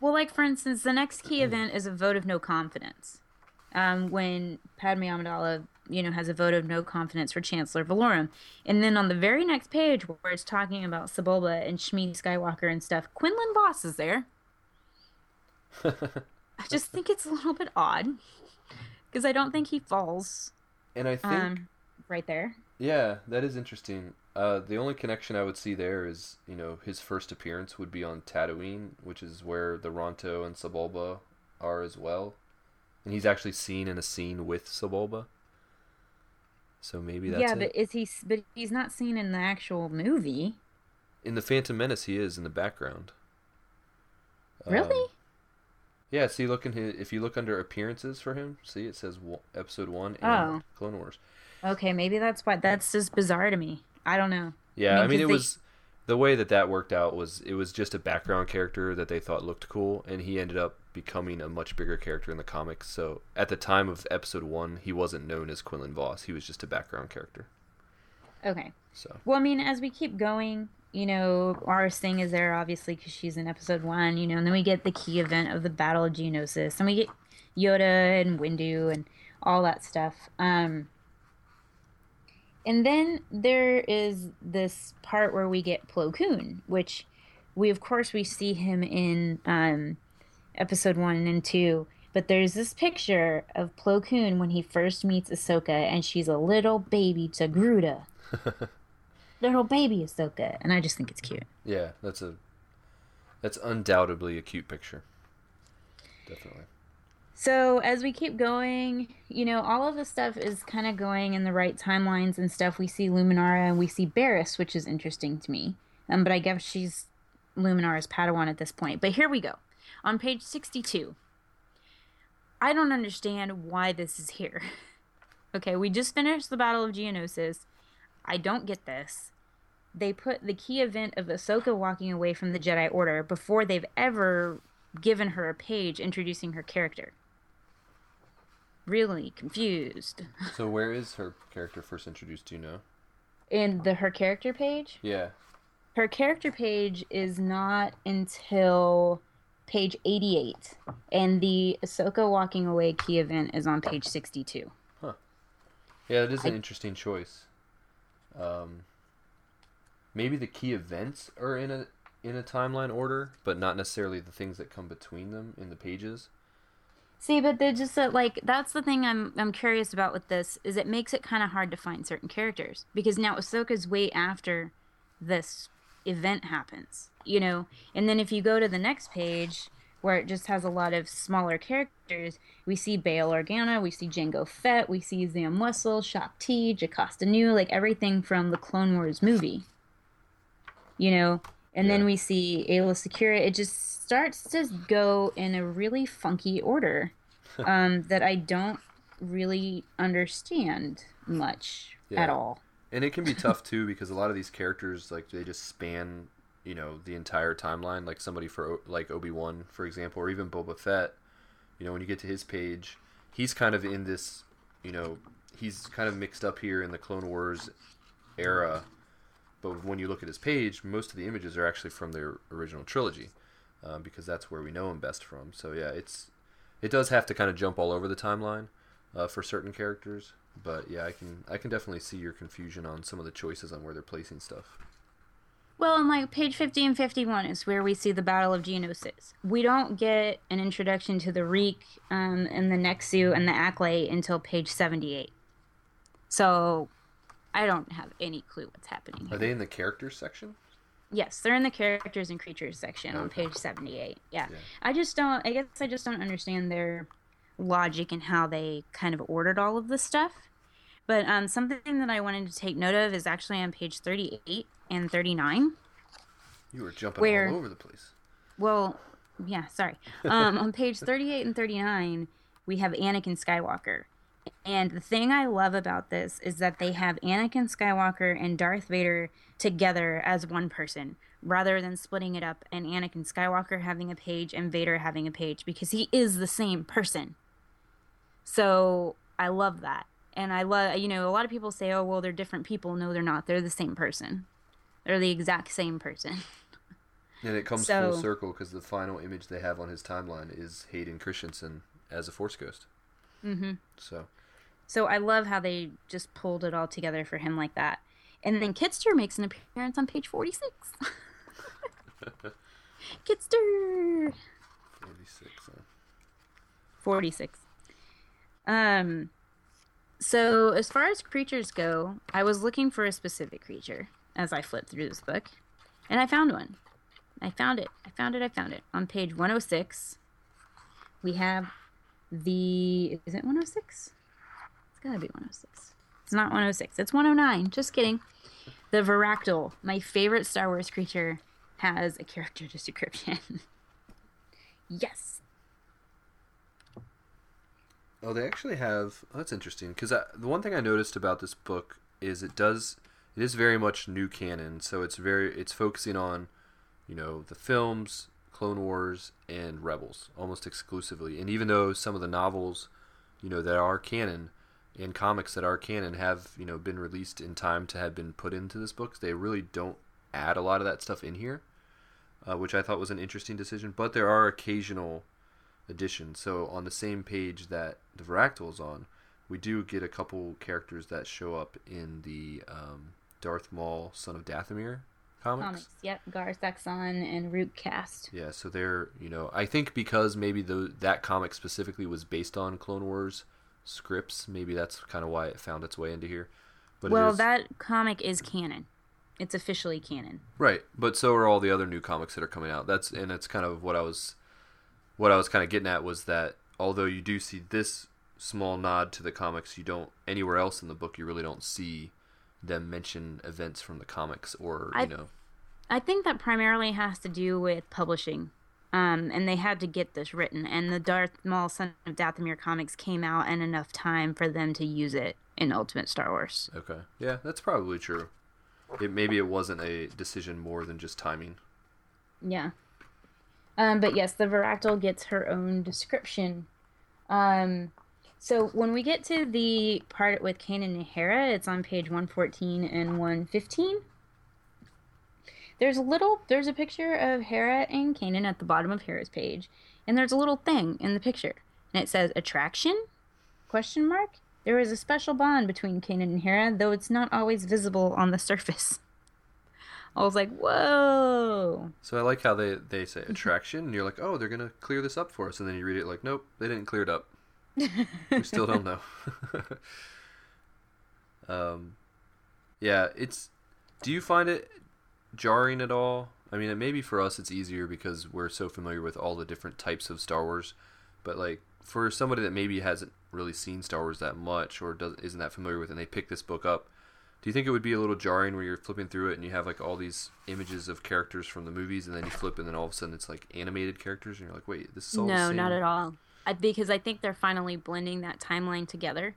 [SPEAKER 6] well, like for instance, the next key event is a vote of no confidence. Um, when Padme Amidala you know, has a vote of no confidence for Chancellor Valorum. And then on the very next page, where it's talking about Sebulba and Shmi Skywalker and stuff, Quinlan Vos is there. I just think it's a little bit odd because I don't think he falls.
[SPEAKER 5] And I think um,
[SPEAKER 6] right there.
[SPEAKER 5] Yeah, that is interesting. Uh, the only connection I would see there is, you know, his first appearance would be on Tatooine, which is where the Ronto and Sebulba are as well, and he's actually seen in a scene with Sebulba. So maybe that's
[SPEAKER 6] yeah, but is he? But he's not seen in the actual movie.
[SPEAKER 5] In the Phantom Menace, he is in the background.
[SPEAKER 6] Really? Um,
[SPEAKER 5] yeah. See, look in his, if you look under appearances for him, see it says Episode One and oh. Clone Wars.
[SPEAKER 6] Okay, maybe that's why. That's just bizarre to me. I don't know.
[SPEAKER 5] Yeah, I mean, I mean it they... was the way that that worked out was it was just a background character that they thought looked cool, and he ended up becoming a much bigger character in the comics. So at the time of episode one, he wasn't known as Quinlan Vos. He was just a background character.
[SPEAKER 6] Okay.
[SPEAKER 5] So
[SPEAKER 6] Well, I mean, as we keep going, you know, Aurra Sing is there obviously because she's in episode one, you know, and then we get the key event of the Battle of Geonosis, and we get Yoda and Windu and all that stuff. Um, and then there is this part where we get Plo Koon, which we, of course, we see him in um, episode one and two. But there's this picture of Plo Koon when he first meets Ahsoka, and she's a little baby Togruta little baby Ahsoka, and I just think it's cute.
[SPEAKER 5] yeah, that's a that's undoubtedly a cute picture. Definitely.
[SPEAKER 6] So as we keep going, you know, all of the stuff is kind of going in the right timelines and stuff. We see Luminara and we see Barris, which is interesting to me. Um, but I guess she's Luminara's Padawan at this point. But here we go. On page 62. I don't understand why this is here. okay, we just finished the Battle of Geonosis. I don't get this. They put the key event of Ahsoka walking away from the Jedi Order before they've ever given her a page introducing her character. Really confused.
[SPEAKER 5] So where is her character first introduced? Do you know?
[SPEAKER 6] In the her character page,
[SPEAKER 5] Yeah.
[SPEAKER 6] her character page is not until page 88 and the Ahsoka walking away key event is on page 62. Huh.
[SPEAKER 5] Yeah, it is an interesting choice. Um, maybe the key events are in a in a timeline order, but not necessarily the things that come between them in the pages.
[SPEAKER 6] See, but they're just uh, like that's the thing I'm I'm curious about with this is it makes it kind of hard to find certain characters because now Ahsoka's way after this event happens, you know, and then if you go to the next page where it just has a lot of smaller characters, we see Bail Organa, we see Jango Fett, we see Zam Wesell, Shaak Ti, Jocasta Nu, like everything from the Clone Wars movie, you know, and then we see Aayla Secura. It just starts to go in a really funky order um, that I don't really understand much
[SPEAKER 5] Yeah.
[SPEAKER 6] at all.
[SPEAKER 5] And it can be tough too because a lot of these characters like they just span, you know, the entire timeline. Like somebody for like Obi Wan, for example, or even Boba Fett. You know, when you get to his page, he's kind of in this, you know, he's kind of mixed up here in the Clone Wars era. But when you look at his page, most of the images are actually from the original trilogy, um, because that's where we know him best from. So yeah, it's it does have to kind of jump all over the timeline uh, for certain characters. But yeah, I can I can definitely see your confusion on some of the choices on where they're placing stuff.
[SPEAKER 6] Well, on like page 50 and 51 is where we see the Battle of Geonosis. We don't get an introduction to the Reek um, and the Nexu and the Acklay until page 78. So I don't have any clue what's happening.
[SPEAKER 5] Are they in the characters section?
[SPEAKER 6] Yes, they're in the characters and creatures section on page 78. Yeah.
[SPEAKER 5] Yeah.
[SPEAKER 6] I just don't, I guess I just don't understand their logic and how they kind of ordered all of this stuff. But um, something that I wanted to take note of is actually on page 38 and 39.
[SPEAKER 5] You were jumping
[SPEAKER 6] Where-
[SPEAKER 5] all over the place.
[SPEAKER 6] Well, yeah, sorry. Um, on page 38 and 39, we have Anakin Skywalker. And the thing I love about this is that they have Anakin Skywalker and Darth Vader together as one person rather than splitting it up and Anakin Skywalker having a page and Vader having a page because he is the same person. So I love that. And I love, you know, a lot of people say, oh, well, they're different people. No, they're not. They're the same person. They're the exact same person.
[SPEAKER 5] And it comes
[SPEAKER 6] So-
[SPEAKER 5] full circle because the final image they have on his timeline is Hayden Christensen as a Force Ghost. Mm-hmm. So
[SPEAKER 6] So I love how they just pulled it all together for him like that. And then Kitster makes an appearance on page 46. Kitster!
[SPEAKER 5] forty six. Uh,
[SPEAKER 6] 46. Um, so as far as creatures go, I was looking for a specific creature as I flipped through this book, and I found one. I found it. I found it. I found it. On page 106, we have the. Is it 106? It's gotta be 106. It's not 106. It's 109. Just kidding. The Varactyl, my favorite Star Wars creature, has a character description. yes.
[SPEAKER 5] Oh, they actually have. Oh, that's interesting because uh, the one thing I noticed about this book is it does it is very much new canon. So it's very it's focusing on, you know, the films, Clone Wars, and Rebels almost exclusively. And even though some of the novels, you know, that are canon and comics that are canon have you know been released in time to have been put into this book. They really don't add a lot of that stuff in here, uh, which I thought was an interesting decision. But there are occasional additions. So on the same page that the Varactyl is on, we do get a couple characters that show up in the um, Darth Maul, Son of Dathomir comics.
[SPEAKER 6] Comics, yep. Gar Saxon and Rook Kast.
[SPEAKER 5] Yeah, so they're you know I think because maybe the that comic specifically was based on Clone Wars scripts, maybe that's kind of why it found its way into here. But
[SPEAKER 6] well,
[SPEAKER 5] is-
[SPEAKER 6] that comic is canon. It's officially canon.
[SPEAKER 5] right, but so are all the other new comics that are coming out. That's and it's kind of what I was what I was kind of getting at was that although you do see this small nod to the comics, you don't anywhere else in the book you really don't see them mention events from the comics or you know
[SPEAKER 6] I think that primarily has to do with publishing. Um, and they had to get this written. And the Darth Maul Son of Dathomir comics came out in enough time for them to use it in Ultimate Star Wars.
[SPEAKER 5] okay yeah that's probably true. It maybe it wasn't a decision more than just timing.
[SPEAKER 6] Yeah. Um, but yes, the Varactyl gets her own description. Um, so when we get to the part with Kanan and Hera, it's on page 114 and 115. There's a little, there's a picture of Hera and Kanan at the bottom of Hera's page, and there's a little thing in the picture, and it says attraction? Question mark. There is a special bond between Kanan and Hera, though it's not always visible on the surface. I was like, whoa.
[SPEAKER 5] So I like how they, they say attraction, and you're like, oh, they're gonna clear this up for us, and then you read it like, nope, they didn't clear it up. we still don't know. um, yeah, it's. Do you find it jarring at all? I mean, maybe for us it's easier because we're so familiar with all the different types of Star Wars, but like for somebody that maybe hasn't really seen Star Wars that much or does isn't that familiar with, it and they pick this book up, do you think it would be a little jarring where you're flipping through it and you have like all these images of characters from the movies, and then you flip, and then all of a sudden it's like animated characters, and you're like, wait, this is all the
[SPEAKER 6] No, not at all. I, because I think they're finally blending that timeline together.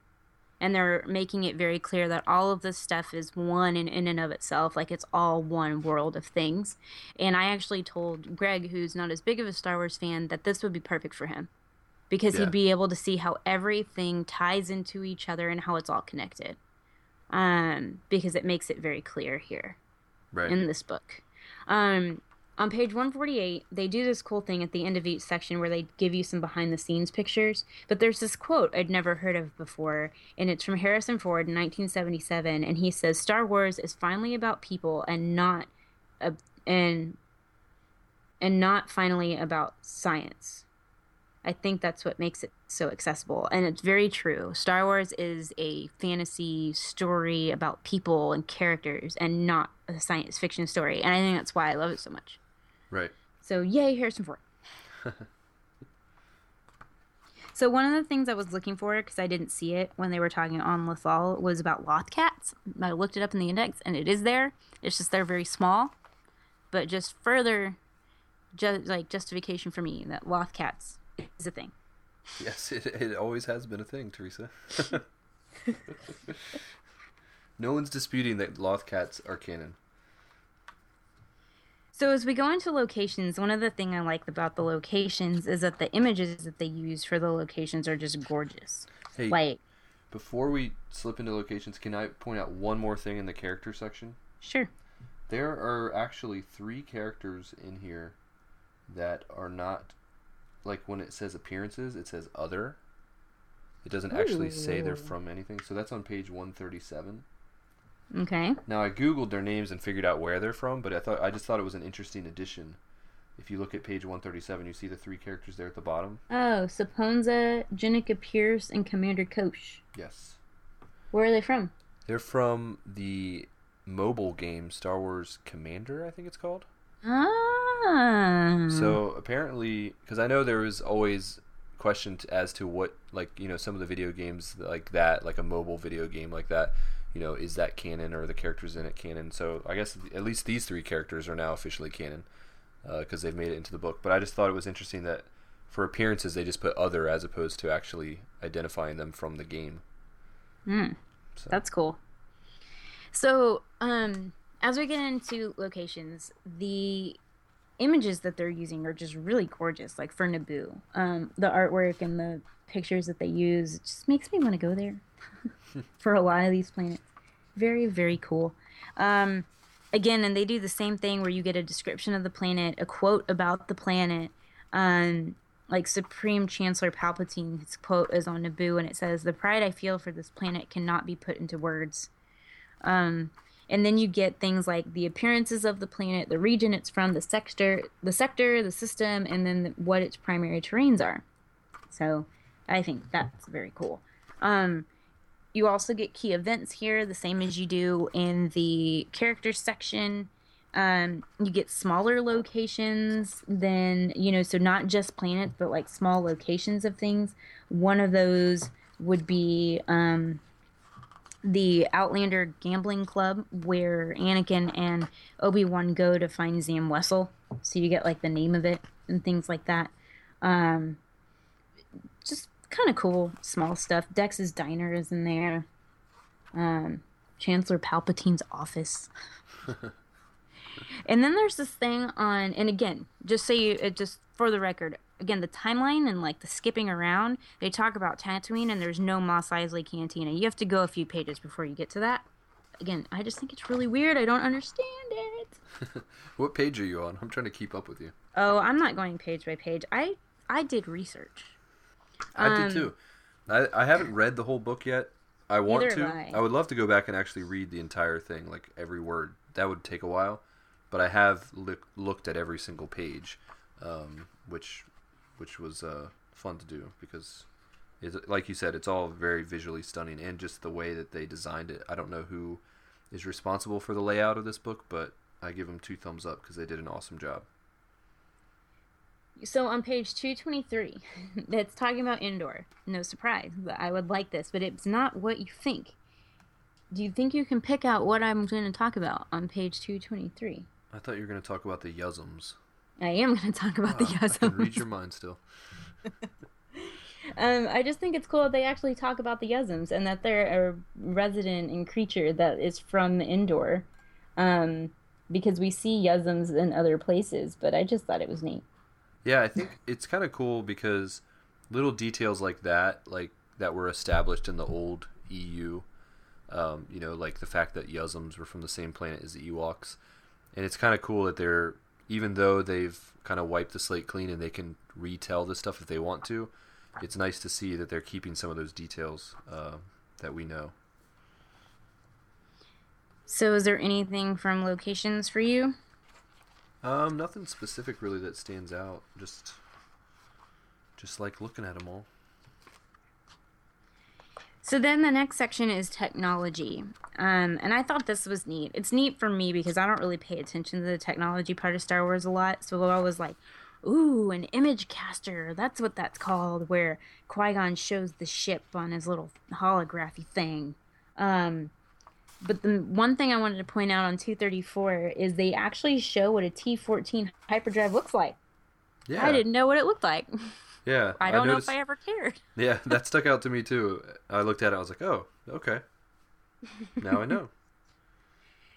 [SPEAKER 6] And they're making it very clear that all of this stuff is one in, in and of itself. Like it's all one world of things. And I actually told Greg, who's not as big of a Star Wars fan, that this would be perfect for him. Because
[SPEAKER 5] Yeah.
[SPEAKER 6] he'd be able to see how everything ties into each other and how it's all connected. Um, because it makes it very clear here
[SPEAKER 5] Right.
[SPEAKER 6] in this book. Um, on page 148, they do this cool thing at the end of each section where they give you some behind the scenes pictures. But there's this quote I'd never heard of before, and it's from Harrison Ford in 1977, and he says, "Star Wars is finally about people and not, and and not finally about science." I think that's what makes it so accessible. And it's very true. Star Wars is a fantasy story about people and characters and not a science fiction story. And I think that's why I love it so much.
[SPEAKER 5] Right.
[SPEAKER 6] So, yay, Harrison Ford. so, one of the things I was looking for, because I didn't see it when they were talking on Lethal, was about loth cats. I looked it up in the index, and it is there. It's just they're very small. But just further, just like justification for me that loth cats is a thing.
[SPEAKER 5] Yes, it, it always has been a thing, Teresa. no one's disputing that loth cats are canon.
[SPEAKER 6] So as we go into locations, one of the thing I like about the locations is that the images that they use for the locations are just gorgeous.
[SPEAKER 5] Hey,
[SPEAKER 6] Like,
[SPEAKER 5] before we slip into locations, can I point out one more thing in the character section?
[SPEAKER 6] sure.
[SPEAKER 5] There are actually three characters in here that are not like when it says appearances, it says other. It doesn't actually say they're from anything. So that's on page 137.
[SPEAKER 6] Okay.
[SPEAKER 5] Now I googled their names and figured out where they're from, but I thought I just thought it was an interesting addition. If you look at page 137, you see the three characters there at the bottom.
[SPEAKER 6] Oh, Saponza, Jenica Pierce, and Commander Kosh.
[SPEAKER 5] Yes.
[SPEAKER 6] Where are they from?
[SPEAKER 5] They're from the mobile game Star Wars Commander, I think it's called.
[SPEAKER 6] Ah.
[SPEAKER 5] So apparently, because I know there was always question t- as to what, like you know, some of the video games like that, like a mobile video game like that, you know, is that canon or the characters in it canon? So I guess at least these three characters are now officially canon because they've made it into the book. But I just thought it was interesting that for appearances they just put other as opposed to actually identifying them from the game.
[SPEAKER 6] Hmm.
[SPEAKER 5] So.
[SPEAKER 6] That's cool. So, um, as we get into locations, the images that they're using are just really gorgeous. Like for Naboo, um, the artwork and the pictures that they use it just makes me want to go there. for a lot of these planets. Very, very cool. Um, again, and they do the same thing where you get a description of the planet, a quote about the planet. Um, like Supreme Chancellor Palpatine, his quote is on Naboo, and it says, "The pride I feel for this planet cannot be put into words." Um, and then you get things like the appearances of the planet, the region it's from, the sector, the sector, the system, and then the, what its primary terrains are. So, I think that's very cool. Um, you also get key events here, the same as you do in the characters section. Um, you get smaller locations than, you know, so not just planets, but like small locations of things. One of those would be um, the Outlander Gambling Club, where Anakin and Obi Wan go to find Zam Wesell. So you get like the name of it and things like that. Um, kind of cool, small stuff. Dex's Diner is in there. Um, Chancellor Palpatine's office. and then there's this thing on, and again, just so you, it just for the record, again, the timeline and like the skipping around, they talk about Tatooine and there's no Mos Eisley Cantina. You have to go a few pages before you get to that. Again, I just think it's really weird. I don't understand it.
[SPEAKER 5] what page are you on? I'm trying to keep up with you.
[SPEAKER 6] Oh, I'm not going page by page. I I did research.
[SPEAKER 5] I
[SPEAKER 6] Um,
[SPEAKER 5] did too. I, I haven't read the whole book yet. I want to.
[SPEAKER 6] I.
[SPEAKER 5] I would love to go back and actually read the entire thing, like every word. That would take a while, but I have look, looked at every single page, um, which which was uh, fun to do because, it's, like you said, it's all very visually stunning and just the way that they designed it. I don't know who is responsible for the layout of this book, but I give them two thumbs up because they did an awesome job.
[SPEAKER 6] So on page 223, that's talking about Endor. No surprise, I would like this, but it's not what you think. Do you think you can pick out what I'm going to talk about on page 223?
[SPEAKER 5] I thought you were going to talk about the Yuzzums.
[SPEAKER 6] I am going to talk about the
[SPEAKER 5] I can read your mind still.
[SPEAKER 6] Um, I just think it's cool that they actually talk about the Yuzzums and that they're a resident and creature that is from Endor. Um, because we see Yuzzums in other places, but I just thought it was neat.
[SPEAKER 5] Yeah, I think it's kind of cool because little details like that, like that were established in the old EU, um, you know, like the fact that Yuzzums were from the same planet as the Ewoks, and it's kind of cool that they're even though they've kind of wiped the slate clean and they can retell this stuff if they want to. It's nice to see that they're keeping some of those details uh, that we know.
[SPEAKER 6] So, is there anything from locations for you?
[SPEAKER 5] Um, nothing specific really that stands out. Just, just like looking at them all.
[SPEAKER 6] So then the next section is technology. Um, and I thought this was neat. It's neat for me because I don't really pay attention to the technology part of Star Wars a lot. So I was like, ooh, an image caster. That's what that's called, where Qui Gon shows the ship on his little holography thing. Um, but the one thing I wanted to point out on 234 is they actually show what a T 14 hyperdrive looks like.
[SPEAKER 5] Yeah,
[SPEAKER 6] I didn't know what it looked like.
[SPEAKER 5] Yeah,
[SPEAKER 6] I don't know
[SPEAKER 5] noticed-
[SPEAKER 6] if I ever cared.
[SPEAKER 5] Yeah, that stuck out to me too. I looked at it, I was like, oh, okay. Now I know.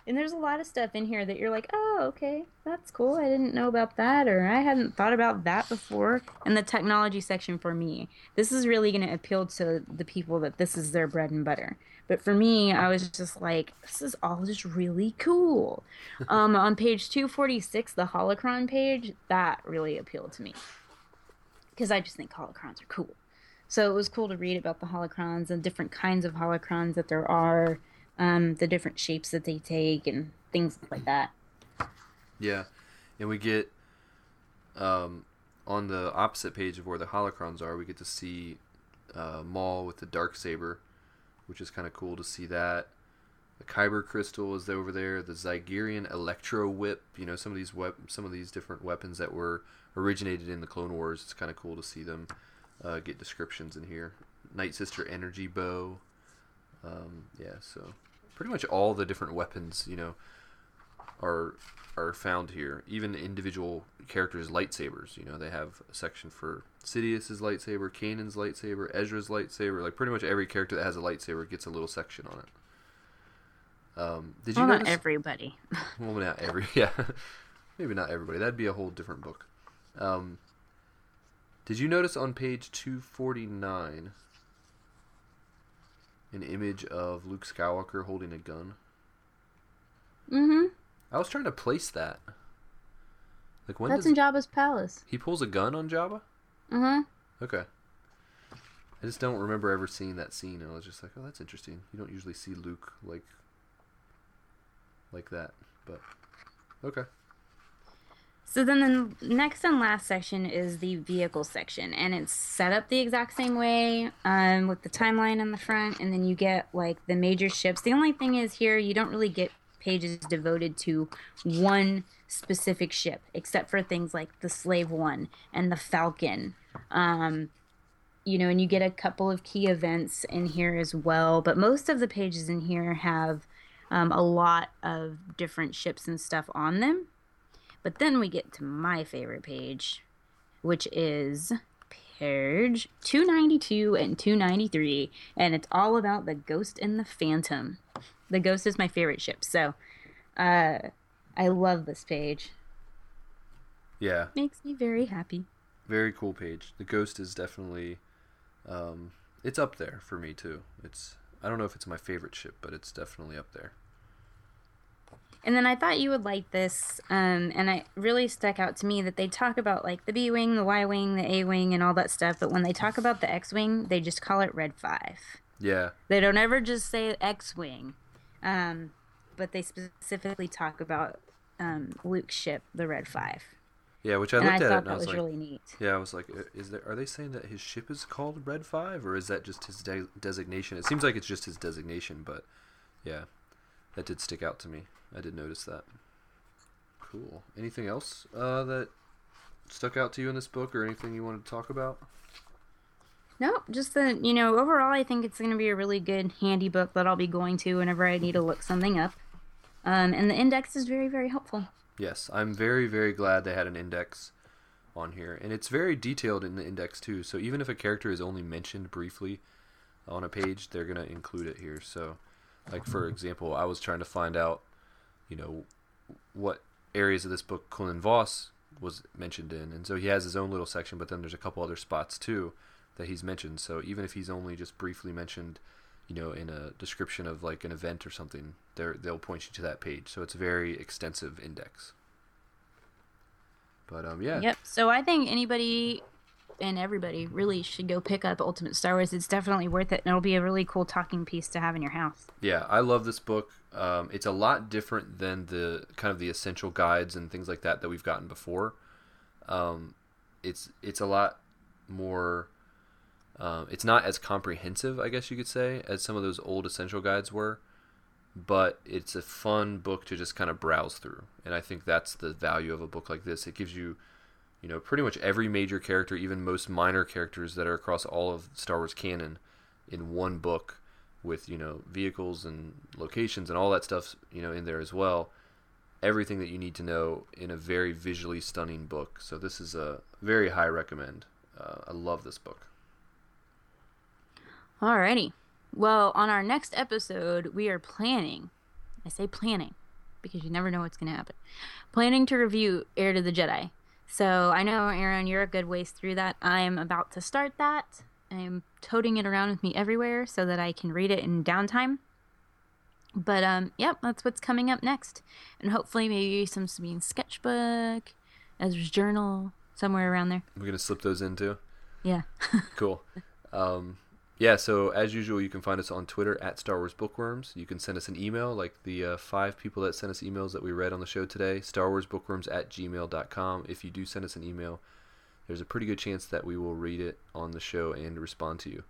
[SPEAKER 6] And there's a lot of stuff in here that you're like, oh, okay, that's cool. I didn't know about that, or I hadn't thought about that before. And the technology section for me, this is really going to appeal to the people that this is their bread and butter. But for me, I was just like, this is all just really cool. um, on page 246, the holocron page, that really appealed to me. Because I just think holocrons are cool. So it was cool to read about the holocrons and different kinds of holocrons that there are, um, the different shapes that they take, and things like that.
[SPEAKER 5] Yeah, and we get um, on the opposite page of where the holocrons are, we get to see uh, Maul with the dark saber, which is kind of cool to see that. The Kyber crystal is over there. The Zygerian electro whip. You know some of these wep- some of these different weapons that were originated in the Clone Wars. It's kind of cool to see them uh, get descriptions in here. Night Sister energy bow. Um, yeah, so pretty much all the different weapons, you know, are are found here. Even individual characters' lightsabers. You know, they have a section for Sidious's lightsaber, Kanan's lightsaber, Ezra's lightsaber. Like pretty much every character that has a lightsaber gets a little section on it. Um, did you
[SPEAKER 6] Well, not everybody.
[SPEAKER 5] well, not every. Yeah, maybe not everybody. That'd be a whole different book. Um, did you notice on page two forty nine? an image of Luke Skywalker holding a gun.
[SPEAKER 6] Mm-hmm.
[SPEAKER 5] I was trying to place that. Like when
[SPEAKER 6] That's
[SPEAKER 5] does
[SPEAKER 6] in Jabba's palace.
[SPEAKER 5] he pulls a gun on Jabba?
[SPEAKER 6] Mm-hmm.
[SPEAKER 5] Okay. I just don't remember ever seeing that scene, and I was just like, "Oh, that's interesting." You don't usually see Luke like like that, but okay.
[SPEAKER 6] So then the next and last section is the vehicle section, and it's set up the exact same way um, with the timeline on the front, and then you get like the major ships. The only thing is here you don't really get pages devoted to one specific ship, except for things like the Slave One and the Falcon. Um, you know, and you get a couple of key events in here as well, but most of the pages in here have um, a lot of different ships and stuff on them. But then we get to my favorite page, which is page 292 and 293, and it's all about the Ghost and the Phantom. The Ghost is my favorite ship, so uh, I love this page.
[SPEAKER 5] Yeah,
[SPEAKER 6] Makes me very happy.
[SPEAKER 5] very cool page. The Ghost is definitely, um, it's up there for me too. It's I don't know if it's my favorite ship, but it's definitely up there.
[SPEAKER 6] And then I thought you would like this, um, and it really stuck out to me that they talk about like the B wing, the Y wing, the A wing, and all that stuff. But when they talk about the X wing, they just call it Red Five.
[SPEAKER 5] Yeah,
[SPEAKER 6] They don't ever just say X wing, um, but they specifically talk about um, Luke's ship, the Red Five.
[SPEAKER 5] yeah. Which I
[SPEAKER 6] and
[SPEAKER 5] looked
[SPEAKER 6] I
[SPEAKER 5] at it
[SPEAKER 6] thought
[SPEAKER 5] and I
[SPEAKER 6] that
[SPEAKER 5] was
[SPEAKER 6] was
[SPEAKER 5] like,
[SPEAKER 6] really neat.
[SPEAKER 5] yeah, I was like, is there? Are they saying that his ship is called Red Five, or is that just his de- designation? It seems like it's just his designation, but yeah, that did stick out to me. I did notice that. Cool. Anything else uh, that stuck out to you in this book, or anything you wanted to talk about?
[SPEAKER 6] No, just that you know, overall, I think it's going to be a really good, handy book that I'll be going to whenever I need to look something up. Um, and the index is very, very helpful.
[SPEAKER 5] Yes, I'm very, very glad they had an index on here, and it's very detailed in the index too. So even if a character is only mentioned briefly on a page, they're gonna include it here. So, like for example, I was trying to find out, you know, what areas of this book Cullen Voss was mentioned in, and so he has his own little section. But then there's a couple other spots too that he's mentioned. So even if he's only just briefly mentioned, you know, in a description of like an event or something, they they'll point you to that page. So it's a very extensive index. But um, yeah,
[SPEAKER 6] Yep. So I think anybody and everybody really should go pick up Ultimate Star Wars. It's definitely worth it, and it'll be a really cool talking piece to have in your house.
[SPEAKER 5] yeah, I love this book. Um, it's a lot different than the kind of the essential guides and things like that that we've gotten before. Um, it's it's a lot more. Um, it's not as comprehensive, I guess you could say, as some of those old essential guides were, but it's a fun book to just kind of browse through, and I think that's the value of a book like this. It gives you, you know, pretty much every major character, even most minor characters that are across all of Star Wars canon, in one book, with you know vehicles and locations and all that stuff, you know, in there as well. Everything that you need to know in a very visually stunning book. So this is a very high recommend. Uh, I love this book.
[SPEAKER 6] Alrighty. Well, on our next episode, we are planning. I say planning because you never know what's going to happen. Planning to review Heir to the Jedi. So I know, Aaron, you're a good ways through that. I'm about to start that. I'm toting it around with me everywhere so that I can read it in downtime. But um, yep, that's what's coming up next, and hopefully maybe some Sabine sketchbook, Ezra's journal, somewhere around there.
[SPEAKER 5] We're gonna slip those in too.
[SPEAKER 6] Yeah.
[SPEAKER 5] Cool. Um, yeah, so as usual, you can find us on Twitter at Star Wars Bookworms. You can send us an email, like the uh, five people that sent us emails that we read on the show today, Star Wars Bookworms at gmail.com. If you do send us an email, there's a pretty good chance that we will read it on the show and respond to you.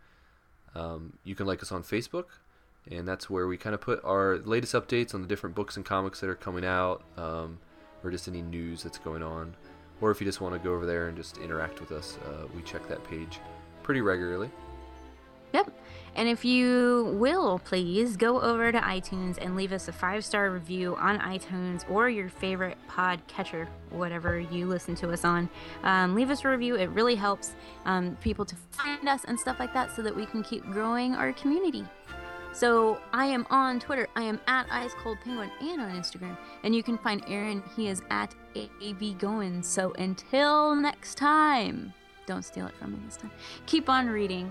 [SPEAKER 5] Um, you can like us on Facebook, and that's where we kind of put our latest updates on the different books and comics that are coming out, um, or just any news that's going on. Or if you just want to go over there and just interact with us, uh, we check that page pretty regularly.
[SPEAKER 6] Yep. And if you will, please go over to iTunes and leave us a five star review on iTunes or your favorite pod catcher, whatever you listen to us on. Um, leave us a review. It really helps um, people to find us and stuff like that so that we can keep growing our community. So I am on Twitter. I am at Ice Cold Penguin and on Instagram. And you can find Aaron. He is at AV Going. So until next time, don't steal it from me this time. Keep on reading